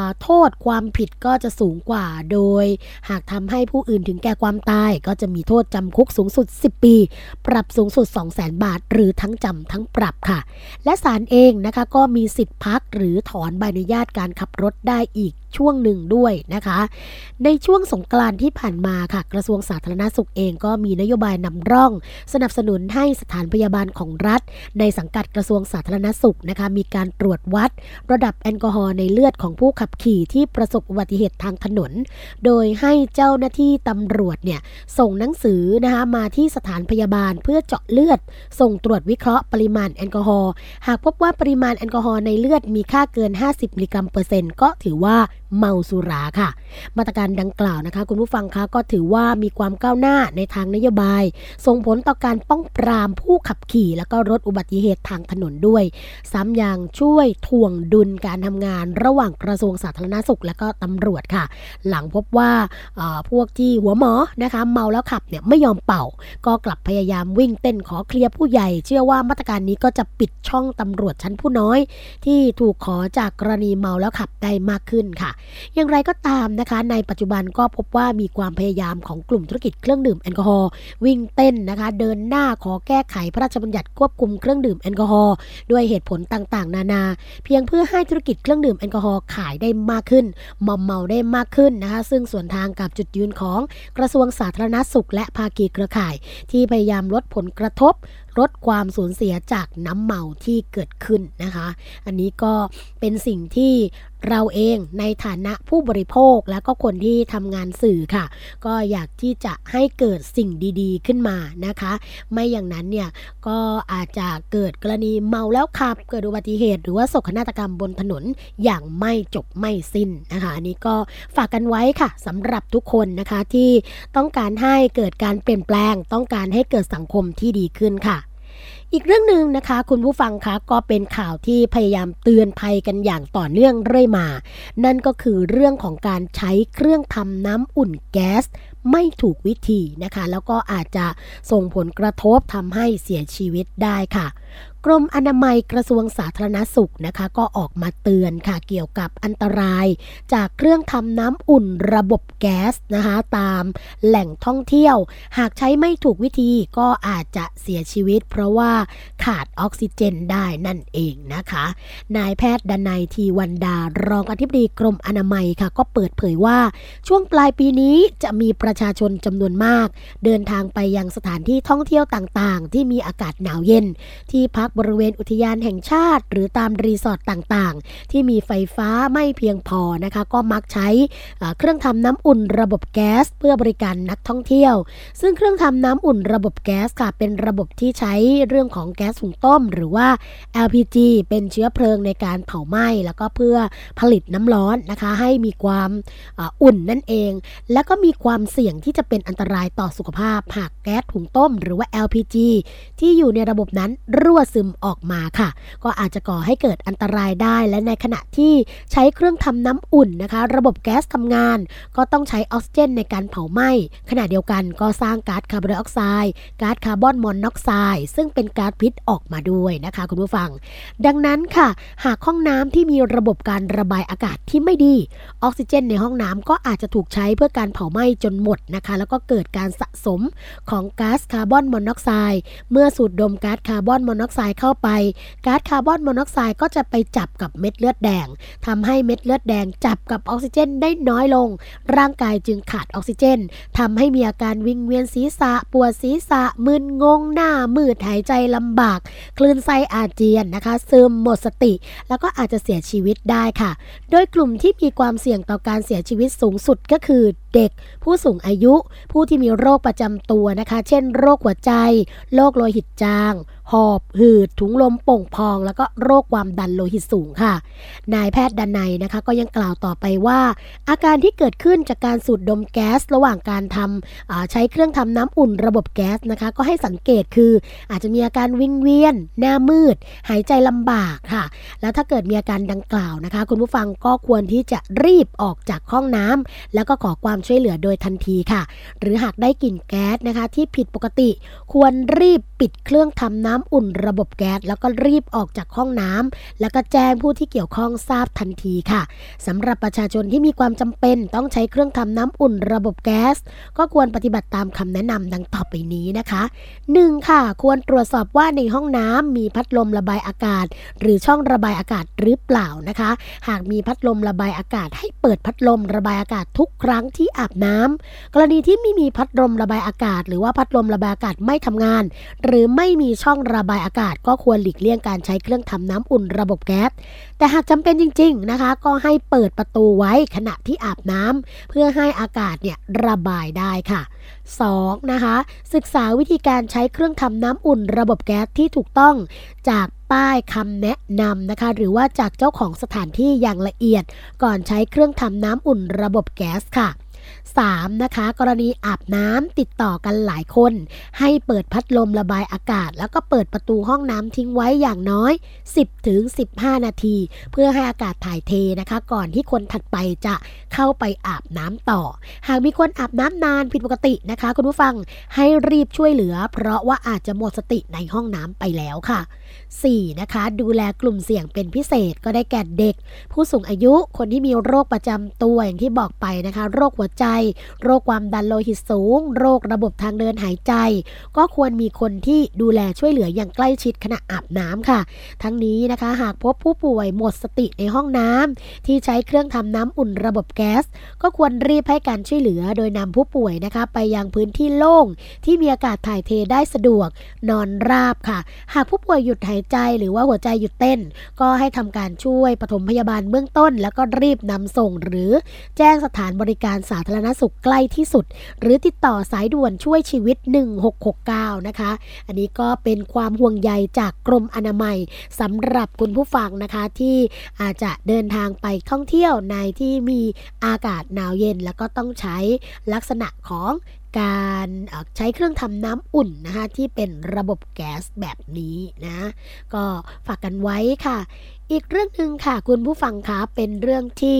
าโทษความผิดก็จะสูงกว่า โดยหากทำให้ผู้อื่นถึงแก่ความตายก็จะมีโทษจำคุกสูงสุด 10 ปี ปรับสูงสุด 200,000 บาท หรือทั้งจำทั้งปรับค่ะ และศาลเองนะคะก็มีสิทธิ์พักหรือถอนใบอนุญาตการขับรถได้อีกช่วงหนึ่งด้วยนะคะ ในช่วงสงกรานต์ที่ผ่านมาค่ะ กระทรวงสาธารณสุขเองก็มีนโยบายนำร่อง สนับสนุนให้สถานพยาบาลของรัฐ ในสังกัดกระทรวงสาธารณสุขนะคะ มีการตรวจวัด ระดับแอลกอฮอล์ในเลือดของผู้ขับขี่ที่ประสบอุบัติเหตุทางถนน โดยให้เจ้าหน้าที่ตำรวจเนี่ยส่งหนังสือนะคะมาที่สถานพยาบาลเพื่อเจาะเลือด ส่งตรวจวิเคราะห์ปริมาณแอลกอฮอล์หากพบว่าปริมาณแอลกอฮอล์ในเลือดมีค่าเกิน 50มิลลิกรัมเปอร์เซ็นต์ก็ถือว่า เมาสุราค่ะ มาตรการดังกล่าวนะคะ คุณผู้ฟังคะก็ถือว่ามีความก้าวหน้าในทางนโยบาย ส่งผลต่อการป้องปรามผู้ขับขี่ แล้วก็ลดอุบัติเหตุทางถนนด้วย ซ้ำยังช่วยถ่วงดุลการทำงานระหว่างกระทรวงสาธารณสุข และก็ตำรวจค่ะ หลังพบว่าพวกที่หัวหมอนะคะเมาแล้วขับเนี่ยไม่ยอมเป่า ก็กลับพยายามวิ่งเต้นขอเคลียร์ผู้ใหญ่ เชื่อว่ามาตรการนี้ก็จะปิดช่องตำรวจชั้นผู้น้อย ที่ถูกขอจากกรณีเมาแล้วขับได้มากขึ้นค่ะอย่างไรก็ตามนะคะ ในปัจจุบันก็พบว่ามีความพยายามของกลุ่มธุรกิจเครื่องดื่มแอลกอฮอล์วิ่งเต้นนะคะ เดินหน้าขอแก้ไขพระราชบัญญัติควบคุมเครื่องดื่มแอลกอฮอล์ด้วยเหตุผลต่างๆ นานา เพียงเพื่อให้ธุรกิจเครื่องดื่มแอลกอฮอล์ขายได้มากขึ้นมอมเมาได้มากขึ้นนะคะ ซึ่งส่วนทางกับจุดยืนของกระทรวงสาธารณสุข และภาคีเครือข่าย ที่พยายามลดผลกระทบ ลดความสูญเสียจากน้ำเมาที่เกิดขึ้นนะคะ อันนี้ก็เป็นสิ่งที่เราเองในฐานะผู้บริโภคและก็คนที่ทำงานสื่อค่ะ ก็อยากที่จะให้เกิดสิ่งดีๆขึ้นมานะคะ ไม่อย่างนั้นเนี่ยก็อาจจะเกิดกรณีเมาแล้วขับ เกิดอุบัติเหตุ หรือว่าโศกนาฏกรรมบนถนนอย่างไม่จบไม่สิ้นนะคะอันนี้ก็ฝากกันไว้ค่ะสำหรับทุกคนนะคะที่ต้องการให้เกิดการเปลี่ยนแปลง ต้องการให้เกิดสังคมที่ดีขึ้นค่ะ อีกเรื่องหนึ่งนะคะ คุณผู้ฟังคะก็เป็นข่าวที่พยายามเตือนภัยกันอย่างต่อเนื่องเรื่อยมา นั่นก็คือเรื่องของการใช้เครื่องทำน้ำอุ่นแก๊สไม่ถูกวิธีนะคะ แล้วก็อาจจะส่งผลกระทบทำให้เสียชีวิตได้ค่ะกรมอนามัยกระทรวงสาธารณสุขนะคะ ก็ออกมาเตือนค่ะเกี่ยวกับอันตราย จากเครื่องทำน้ำอุ่นระบบแก๊สนะคะตามแหล่งท่องเที่ยว หากใช้ไม่ถูกวิธีก็อาจจะเสียชีวิต เพราะว่าขาดออกซิเจนได้นั่นเองนะคะ นายแพทย์ดนัยทีวันดารองอธิบดีกรมอนามัยค่ะ ก็เปิดเผยว่าช่วงปลายปีนี้จะมีประชาชนจำนวนมาก เดินทางไปยังสถานที่ท่องเที่ยวต่างๆ ที่มีอากาศหนาวเย็นที่พักกบริเวณอุทยานแห่งชาติ หรือตามรีสอร์ทต่างๆ ที่มีไฟฟ้าไม่เพียงพอนะคะ ก็มักใช้เครื่องทำน้ำอุ่นระบบแก๊ส เพื่อบริการนักท่องเที่ยว ซึ่งเครื่องทำน้ำอุ่นระบบแก๊สค่ะเป็นระบบที่ใช้เรื่องของแก๊สหุงต้ม หรือว่า LPG เป็นเชื้อเพลิงในการเผาไหม้แล้วก็เพื่อผลิตน้ำร้อนนะคะ ให้มีความอุ่นนั่นเอง และก็มีความเสี่ยงที่จะเป็นอันตรายต่อสุขภาพหากแก๊สหุงต้ม หรือว่า LPG ที่อยู่ในระบบนั้นรั่วซึมออกมาค่ะ ก็อาจจะก่อให้เกิดอันตรายได้ และในขณะที่ใช้เครื่องทำน้ำอุ่นนะคะ ระบบแก๊สทำงาน ก็ต้องใช้ออกซิเจนในการเผาไหม้ขณะเดียวกันก็สร้างก๊าซคาร์บอนไดออกไซด์ก๊าซคาร์บอนมอนอกไซด์ซึ่งเป็นก๊าซพิษออกมาด้วยนะคะ คุณผู้ฟัง ดังนั้นค่ะ หากห้องน้ำที่มีระบบการระบายอากาศที่ไม่ดี ออกซิเจนในห้องน้ำก็อาจจะถูกใช้เพื่อการเผาไหม้จนหมดนะคะ แล้วก็เกิดการสะสมของก๊าซคาร์บอนมอนอกไซด์เมื่อสูดดมก๊าซคาร์บอนมอนอกไซด์เข้าไปก๊าซคาร์บอนมอนอกไซด์ก็จะไปจับกับเม็ดเลือดแดงทำให้เม็ดเลือดแดงจับกับออกซิเจนได้น้อยลง ร่างกายจึงขาดออกซิเจนทำให้มีอาการวิงเวียนศีรษะ ปวดศีรษะมึนงงหน้ามืดหายใจลำบาก คลื่นไส้อาเจียนนะคะซึมหมดสติ แล้วก็อาจจะเสียชีวิตได้ค่ะ โดยกลุ่มที่มีความเสี่ยงต่อการเสียชีวิตสูงสุดก็คือเด็ก ผู้สูงอายุ ผู้ที่มีโรคประจำตัวนะคะ เช่น โรคหัวใจ โรคโลหิตจาง หอบ หืด ถุงลมโป่งพอง แล้วก็โรคความดันโลหิตสูงค่ะ นายแพทย์ดันในนะคะ ก็ยังกล่าวต่อไปว่า อาการที่เกิดขึ้นจากการสูดดมแก๊ส ระหว่างการทำใช้เครื่องทำน้ำอุ่นระบบแก๊สนะคะ ก็ให้สังเกตคืออาจจะมีอาการวิงเวียน หน้ามืด หายใจลำบากค่ะ แล้วถ้าเกิดมีอาการดังกล่าวนะคะ คุณผู้ฟังก็ควรที่จะรีบออกจากห้องน้ำแล้วก็ขอความช่วยเหลือโดยทันทีค่ะ หรือหากได้กลิ่นแก๊สนะคะ ที่ผิดปกติควรรีบ ปิดเครื่องทำน้ำอุ่นระบบแก๊สแล้วก็รีบออกจากห้องน้ำแล้วก็แจ้งผู้ที่เกี่ยวข้องทราบทันทีค่ะสำหรับประชาชนที่มีความจำเป็นต้องใช้เครื่องทำน้ำอุ่นระบบแก๊ส ก็ควรปฏิบัติตามคำแนะนำดังต่อไปนี้นะคะ 1. ค่ะ ควรตรวจสอบว่าในห้องน้ำมีพัดลมระบายอากาศ หรือช่องระบายอากาศหรือเปล่านะคะ หากมีพัดลมระบายอากาศ ให้เปิดพัดลมระบายอากาศทุกครั้งที่อาบน้ำกรณีที่ไม่มีพัดลมระบายอากาศ หรือว่าพัดลมระบายอากาศไม่ทำงานหรือไม่มีช่องระบายอากาศ ก็ควรหลีกเลี่ยงการใช้เครื่องทำน้ำอุ่นระบบแก๊ส แต่หากจำเป็นจริง ๆนะคะ ก็ให้เปิดประตูไว้ขณะที่อาบน้ำเพื่อให้อากาศเนี่ยระบายได้ค่ะ 2. นะคะ ศึกษาวิธีการใช้เครื่องทำน้ำอุ่นระบบแก๊สที่ถูกต้องจากป้ายคำแนะนำนะคะ หรือว่าจากเจ้าของสถานที่อย่างละเอียด ก่อนใช้เครื่องทำน้ำอุ่นระบบแก๊สค่ะ 3. นะคะ กรณีอาบน้ำติดต่อกันหลายคน ให้เปิดพัดลมระบายอากาศ แล้วก็เปิดประตูห้องน้ำทิ้งไว้อย่างน้อย 10ถึง15 นาที เพื่อให้อากาศถ่ายเทนะคะ ก่อนที่คนถัดไปจะเข้าไปอาบน้ำต่อ หากมีคนอาบน้ำนานผิดปกตินะคะ คุณผู้ฟังให้รีบช่วยเหลือ เพราะว่าอาจจะหมดสติในห้องน้ำไปแล้วค่ะ 4. นะคะ ดูแลกลุ่มเสี่ยงเป็นพิเศษก็ได้แก่เด็ก ผู้สูงอายุคนที่มีโรคประจำตัวอย่างที่บอกไปนะคะ โรคหัวใจ โรคความดันโลหิตสูง โรคระบบทางเดินหายใจ ก็ควรมีคนที่ดูแลช่วยเหลืออย่างใกล้ชิดขณะอาบน้ำค่ะ ทั้งนี้นะคะหากพบผู้ป่วยหมดสติในห้องน้ำที่ใช้เครื่องทำน้ำอุ่นระบบแก๊ส ก็ควรรีบให้การช่วยเหลือโดยนำผู้ป่วยนะคะ ไปยังพื้นที่โล่งที่มีอากาศถ่ายเทได้สะดวกนอนราบค่ะ หากผู้ป่วยหยุดหายใจหรือว่าหัวใจหยุดเต้น ก็ให้ทำการช่วยปฐมพยาบาลเบื้องต้น แล้วก็รีบนำส่ง หรือแจ้งสถานบริการสาธารณสุขใกล้ที่สุด หรือติดต่อสายด่วนช่วยชีวิต 1669 นะคะ อันนี้ก็เป็นความห่วงใยจากกรมอนามัยสำหรับคุณผู้ฟังนะคะที่อาจจะเดินทางไปท่องเที่ยวในที่มีอากาศหนาวเย็น แล้วก็ต้องใช้ลักษณะของ การใช้เครื่องทำน้ำอุ่นนะคะที่เป็นระบบแก๊สแบบนี้นะก็ฝากกันไว้ค่ะ อีกเรื่องหนึ่งค่ะ คุณผู้ฟังคะเป็นเรื่องที่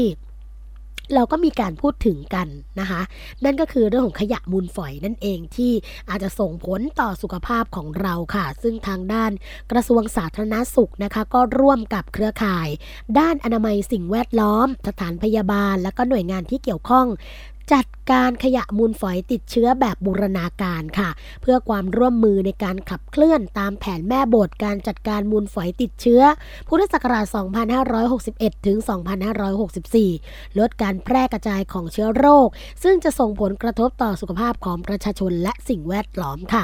เราก็มีการพูดถึงกันนะคะ นั่นก็คือเรื่องของขยะมูลฝอยนั่นเองที่อาจจะส่งผลต่อสุขภาพของเราค่ะ ซึ่งทางด้านกระทรวงสาธารณสุขนะคะ ก็ร่วมกับเครือข่าย ด้านอนามัยสิ่งแวดล้อม สถานพยาบาล และก็หน่วยงานที่เกี่ยวข้อง จัด การขยะมูลฝอยติดเชื้อแบบบูรณาการค่ะ เพื่อความร่วมมือในการขับเคลื่อนตามแผนแม่บทการจัดการมูลฝอยติดเชื้อ พุทธศักราช 2561 ถึง 2564 ลดการแพร่กระจายของเชื้อโรค ซึ่งจะส่งผลกระทบต่อสุขภาพของประชาชนและสิ่งแวดล้อมค่ะ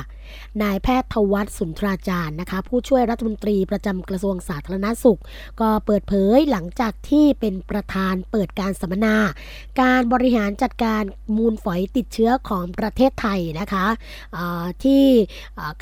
นายแพทย์ทวัฒสุนทราจารย์นะคะ ผู้ช่วยรัฐมนตรีประจำกระทรวงสาธารณสุข ก็เปิดเผยหลังจากที่เป็นประธานเปิดการสัมมนา การบริหารจัดการมูลฝอยติดเชื้อของประเทศไทยนะคะที่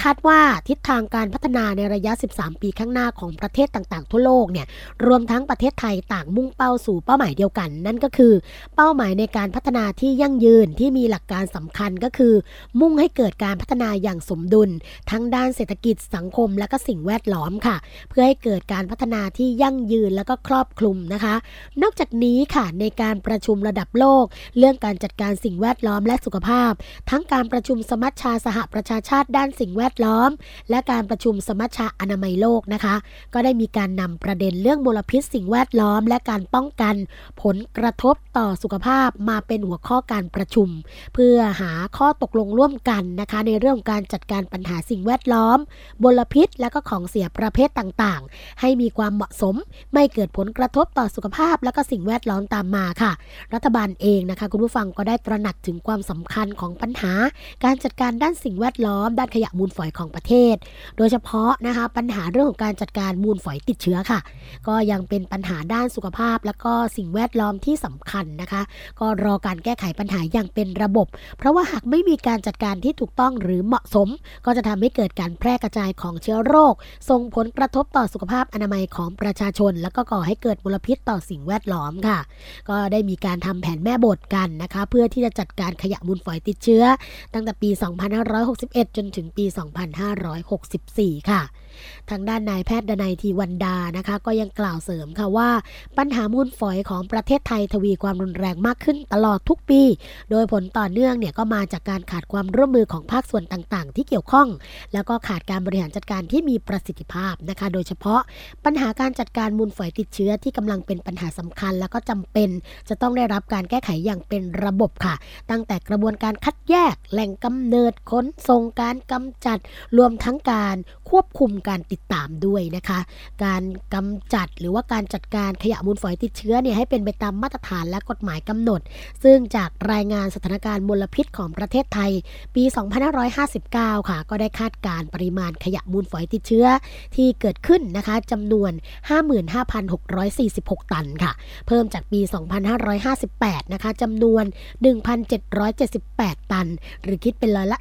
คาดว่าทิศทางการพัฒนาในระยะ 13 ปีข้างหน้าของประเทศต่างๆ ทั่วโลกเนี่ยรวมทั้งประเทศไทยต่างมุ่งเป้าสู่เป้าหมายเดียวกัน นั่นก็คือเป้าหมายในการพัฒนาที่ยั่งยืนที่มีหลักการสำคัญก็คือ มุ่งให้เกิดการพัฒนาอย่างสมดุล ทั้งด้านเศรษฐกิจสังคมและก็สิ่งแวดล้อมค่ะ เพื่อให้เกิดการพัฒนาที่ยั่งยืนและก็ครอบคลุมนะคะ นอกจากนี้ค่ะในการประชุมระดับโลก เรื่องการจัดการสิ่งแวดล้อมและสุขภาพ ทั้งการประชุมสมัชชาสหประชาชาติด้านสิ่งแวดล้อม และการประชุมสมัชชาอนามัยโลกนะคะ ก็ได้มีการนำประเด็นเรื่องมลพิษสิ่งแวดล้อม และการป้องกันผลกระทบต่อสุขภาพมาเป็นหัวข้อการประชุม เพื่อหาข้อตกลงร่วมกันนะคะ ในเรื่องการจัดการปัญหาสิ่งแวดล้อมมลพิษ และก็ของเสียประเภทต่างๆ ให้มีความเหมาะสม ไม่เกิดผลกระทบต่อสุขภาพ และก็สิ่งแวดล้อมตามมาค่ะ รัฐบาลเองนะคะ คุณผู้ฟังก็ได้ตระหนักถึงความสำคัญของปัญหา การจัดการด้านสิ่งแวดล้อม ด้านขยะมูลฝอยของประเทศ โดยเฉพาะนะคะปัญหาเรื่องของการจัดการมูลฝอยติดเชื้อค่ะ ก็ยังเป็นปัญหาด้านสุขภาพ และก็สิ่งแวดล้อมที่สำคัญนะคะ ก็รอการแก้ไขปัญหาอย่างเป็นระบบ เพราะว่าหากไม่มีการจัดการที่ถูกต้องหรือเหมาะสม ก็จะทำให้เกิดการแพร่กระจายของเชื้อโรค ส่งผลกระทบต่อสุขภาพอนามัยของประชาชน และก็ก่อให้เกิดมลพิษต่อสิ่งแวดล้อมค่ะ ก็ได้มีการทำแผนแม่บทกันนะคะ เพื่อที่จะจัดการขยะมูลฝอยติดเชื้อ ตั้งแต่ปี 2561 จนถึงปี 2564 ค่ะ ทางด้านนายแพทย์ดนัยทีวันดานะคะ ก็ยังกล่าวเสริมค่ะว่า ปัญหามูลฝอยของประเทศไทยทวีความรุนแรงมากขึ้นตลอดทุกปี โดยผลต่อเนื่องเนี่ยก็มาจากการขาดความร่วมมือของภาคส่วนต่างๆ ที่เกี่ยวข้อง แล้วก็ขาดการบริหารจัดการที่มีประสิทธิภาพนะคะ โดยเฉพาะปัญหาการจัดการมูลฝอยติดเชื้อที่กำลังเป็นปัญหาสำคัญ แล้วก็จำเป็น จะต้องได้รับการแก้ไขอย่างเป็นระบบค่ะ ตั้งแต่กระบวนการคัดแยก แหล่งกำเนิดขนส่งการกำจัดรวมทั้งการควบคุมการติดตามด้วยนะคะ การกำจัดหรือว่าการจัดการขยะมูลฝอยติดเชื้อเนี่ยให้เป็นไปตามมาตรฐานและกฎหมายกำหนด ซึ่งจากรายงานสถานการณ์มลพิษของประเทศไทย ปี 2559 ค่ะ ก็ได้คาดการปริมาณขยะมูลฝอยติดเชื้อ ที่เกิดขึ้นนะคะจำนวน 55,646 ตันค่ะ เพิ่มจากปี 2558 นะคะจำนวน 1,778 ตัน หรือคิดเป็นร้อยละ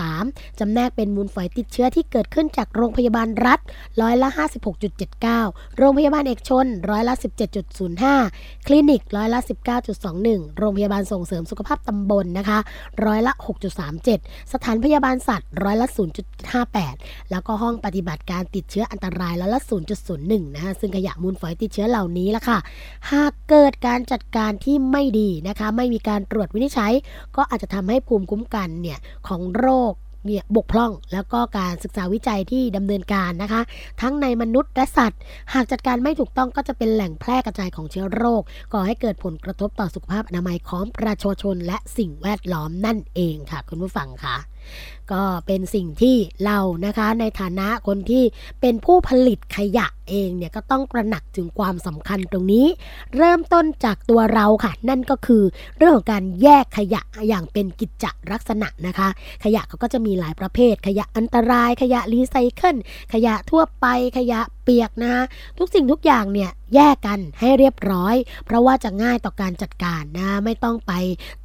3.3 จำแนกเป็นมูลฝอยติดเชื้อที่เกิดขึ้นจากโรงพยาบาลรัฐร้อยละ 56.79 โรงพยาบาลเอกชนร้อยละ 17.05 คลินิกร้อยละ 19.21 โรงพยาบาลส่งเสริมสุขภาพตำบลนะคะร้อยละ 6.37 สถานพยาบาลสัตว์ร้อยละ 0.58 แล้วก็ห้องปฏิบัติการติดเชื้ออันตรายร้อยละ 0.01 นะคะซึ่งขยะมูลฝอยติดเชื้อเหล่านี้ละค่ะ หากเกิดการจัดการที่ไม่ดีนะคะ ไม่มีการตรวจวินิจฉัย ก็อาจจะทำให้ภูมิคุ้มกันเนี่ยของโรค เนี่ยบกพร่อง แล้วก็การศึกษาวิจัยที่ดำเนินการนะคะ ทั้งในมนุษย์และสัตว์ หากจัดการไม่ถูกต้องก็จะเป็นแหล่งแพร่กระจายของเชื้อโรค ก่อให้เกิดผลกระทบต่อสุขภาพอนามัยของประชาชนและสิ่งแวดล้อมนั่นเองค่ะ คุณผู้ฟังค่ะ ก็เป็นสิ่งที่เรานะคะในฐานะคนที่เป็นผู้ผลิตขยะเองเนี่ยก็ต้องตระหนักถึงความสำคัญตรงนี้ เริ่มต้นจากตัวเราค่ะ นั่นก็คือเรื่องของการแยกขยะอย่างเป็นกิจจลักษณะนะคะ ขยะเขาก็จะมีหลายประเภท ขยะอันตรายขยะรีไซเคิลขยะทั่วไปขยะเปียกนะทุกสิ่งทุกอย่างเนี่ยแยกกันให้เรียบร้อย เพราะว่าจะง่ายต่อการจัดการนะไม่ต้องไป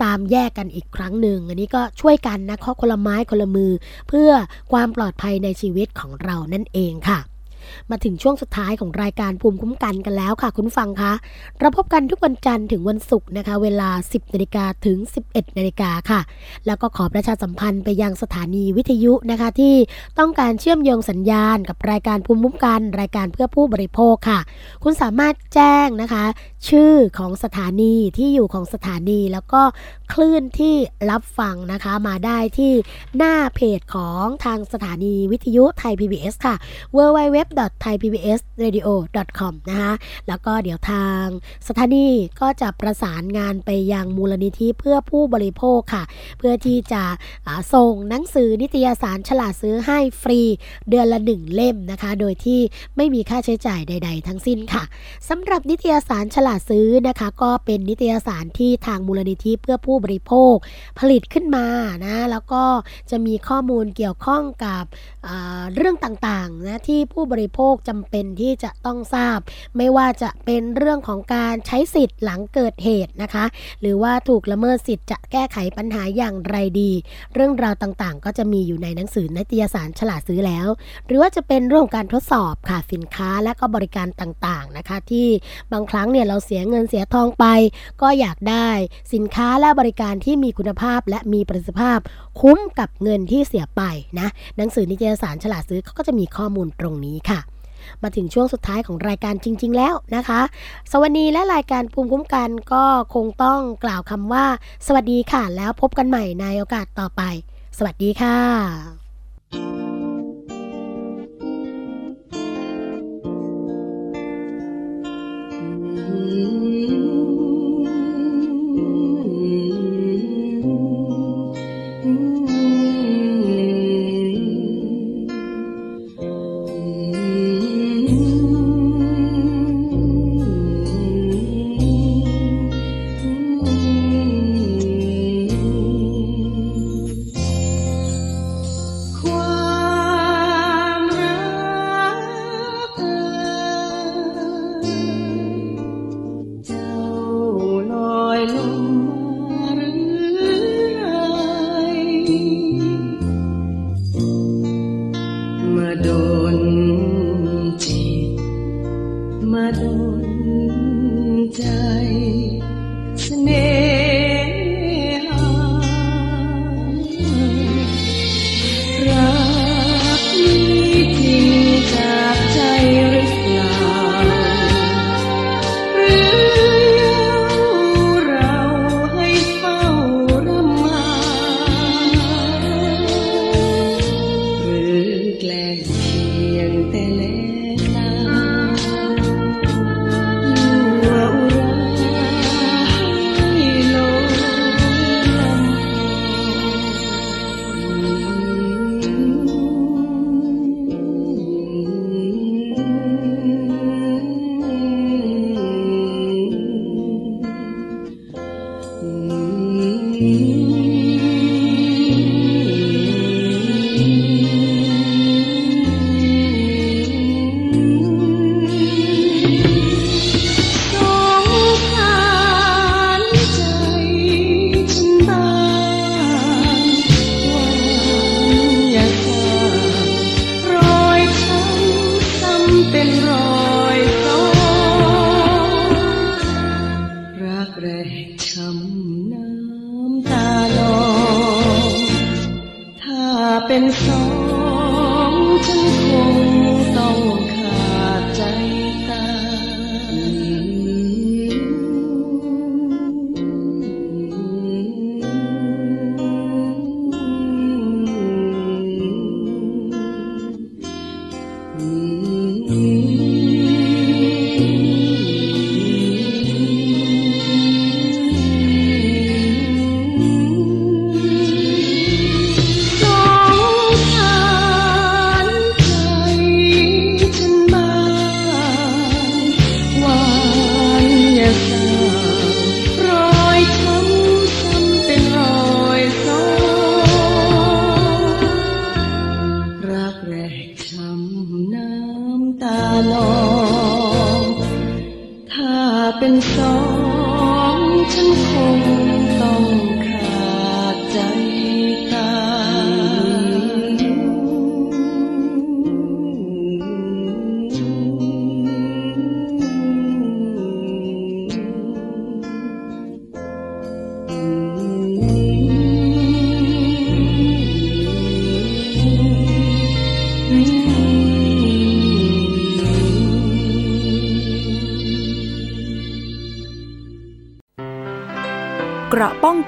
ตามแยกกันอีกครั้งหนึ่งอันนี้ก็ช่วยกันนะข้อคนละไม้คนละมือ เพื่อความปลอดภัยในชีวิตของเรานั่นเองค่ะ มาถึงช่วงสุดท้ายของรายการภูมิคุ้มกันกันแล้วค่ะ คุณฟังคะเราพบกันทุกวันจันทร์ถึงวันศุกร์นะคะ เวลา 10นาฬิกาถึง 11นาฬิกาค่ะ แล้วก็ขอประชาสัมพันธ์ไปยังสถานีวิทยุนะคะ ที่ต้องการเชื่อมโยงสัญญาณกับรายการภูมิคุ้มกัน รายการเพื่อผู้บริโภคค่ะ คุณสามารถแจ้งนะคะ ชื่อของสถานีที่อยู่ของสถานีแล้วก็คลื่นที่รับฟังนะคะมาได้ที่หน้าเพจของทางสถานีวิทยุไทย PBS ค่ะ www.thaipbsradio.com นะคะแล้วก็เดี๋ยวทางสถานีก็จะประสานงานไปยังมูลนิธิเพื่อผู้บริโภคค่ะ เพื่อที่จะส่งหนังสือนิตยสารฉลาดซื้อให้ฟรีเดือนละหนึ่งเล่มนะคะ โดยที่ไม่มีค่าใช้จ่ายใด ๆ ทั้งสิ้นค่ะสำหรับนิตยสารฉลาดซื้อนะคะ ก็เป็นนิตยสารที่ทางมูลนิธิเพื่อผู้บริโภคผลิตขึ้นมานะแล้วก็จะมีข้อมูลเกี่ยวข้องกับเรื่องต่างๆนะที่ผู้บริโภคจำเป็นที่จะต้องทราบ ไม่ว่าจะเป็นเรื่องของการใช้สิทธิ์หลังเกิดเหตุนะคะ หรือว่าถูกละเมิดสิทธิ์จะแก้ไขปัญหาอย่างไรดี เรื่องราวต่างๆ ก็จะมีอยู่ในหนังสือนิตยสารฉลาดซื้อแล้ว หรือว่าจะเป็นเรื่องของการทดสอบค่ะสินค้าและก็บริการต่างๆนะคะ ที่บางครั้งเนี่ยเราเสียเงินเสียทองไป ก็อยากได้สินค้าและบริการที่มีคุณภาพและมีประสิทธิภาพ คุ้มกับเงินที่เสียไปนะหนังสือนิตยสารฉลาดซื้อเขาก็จะมีข้อมูลตรงนี้ค่ะ มาถึงช่วงสุดท้ายของรายการจริง ๆ แล้วนะคะ สวัสดีและรายการภูมิคุ้มกันก็คงต้องกล่าวคำว่า สวัสดีค่ะ แล้วพบกันใหม่ในโอกาสต่อไป สวัสดีค่ะค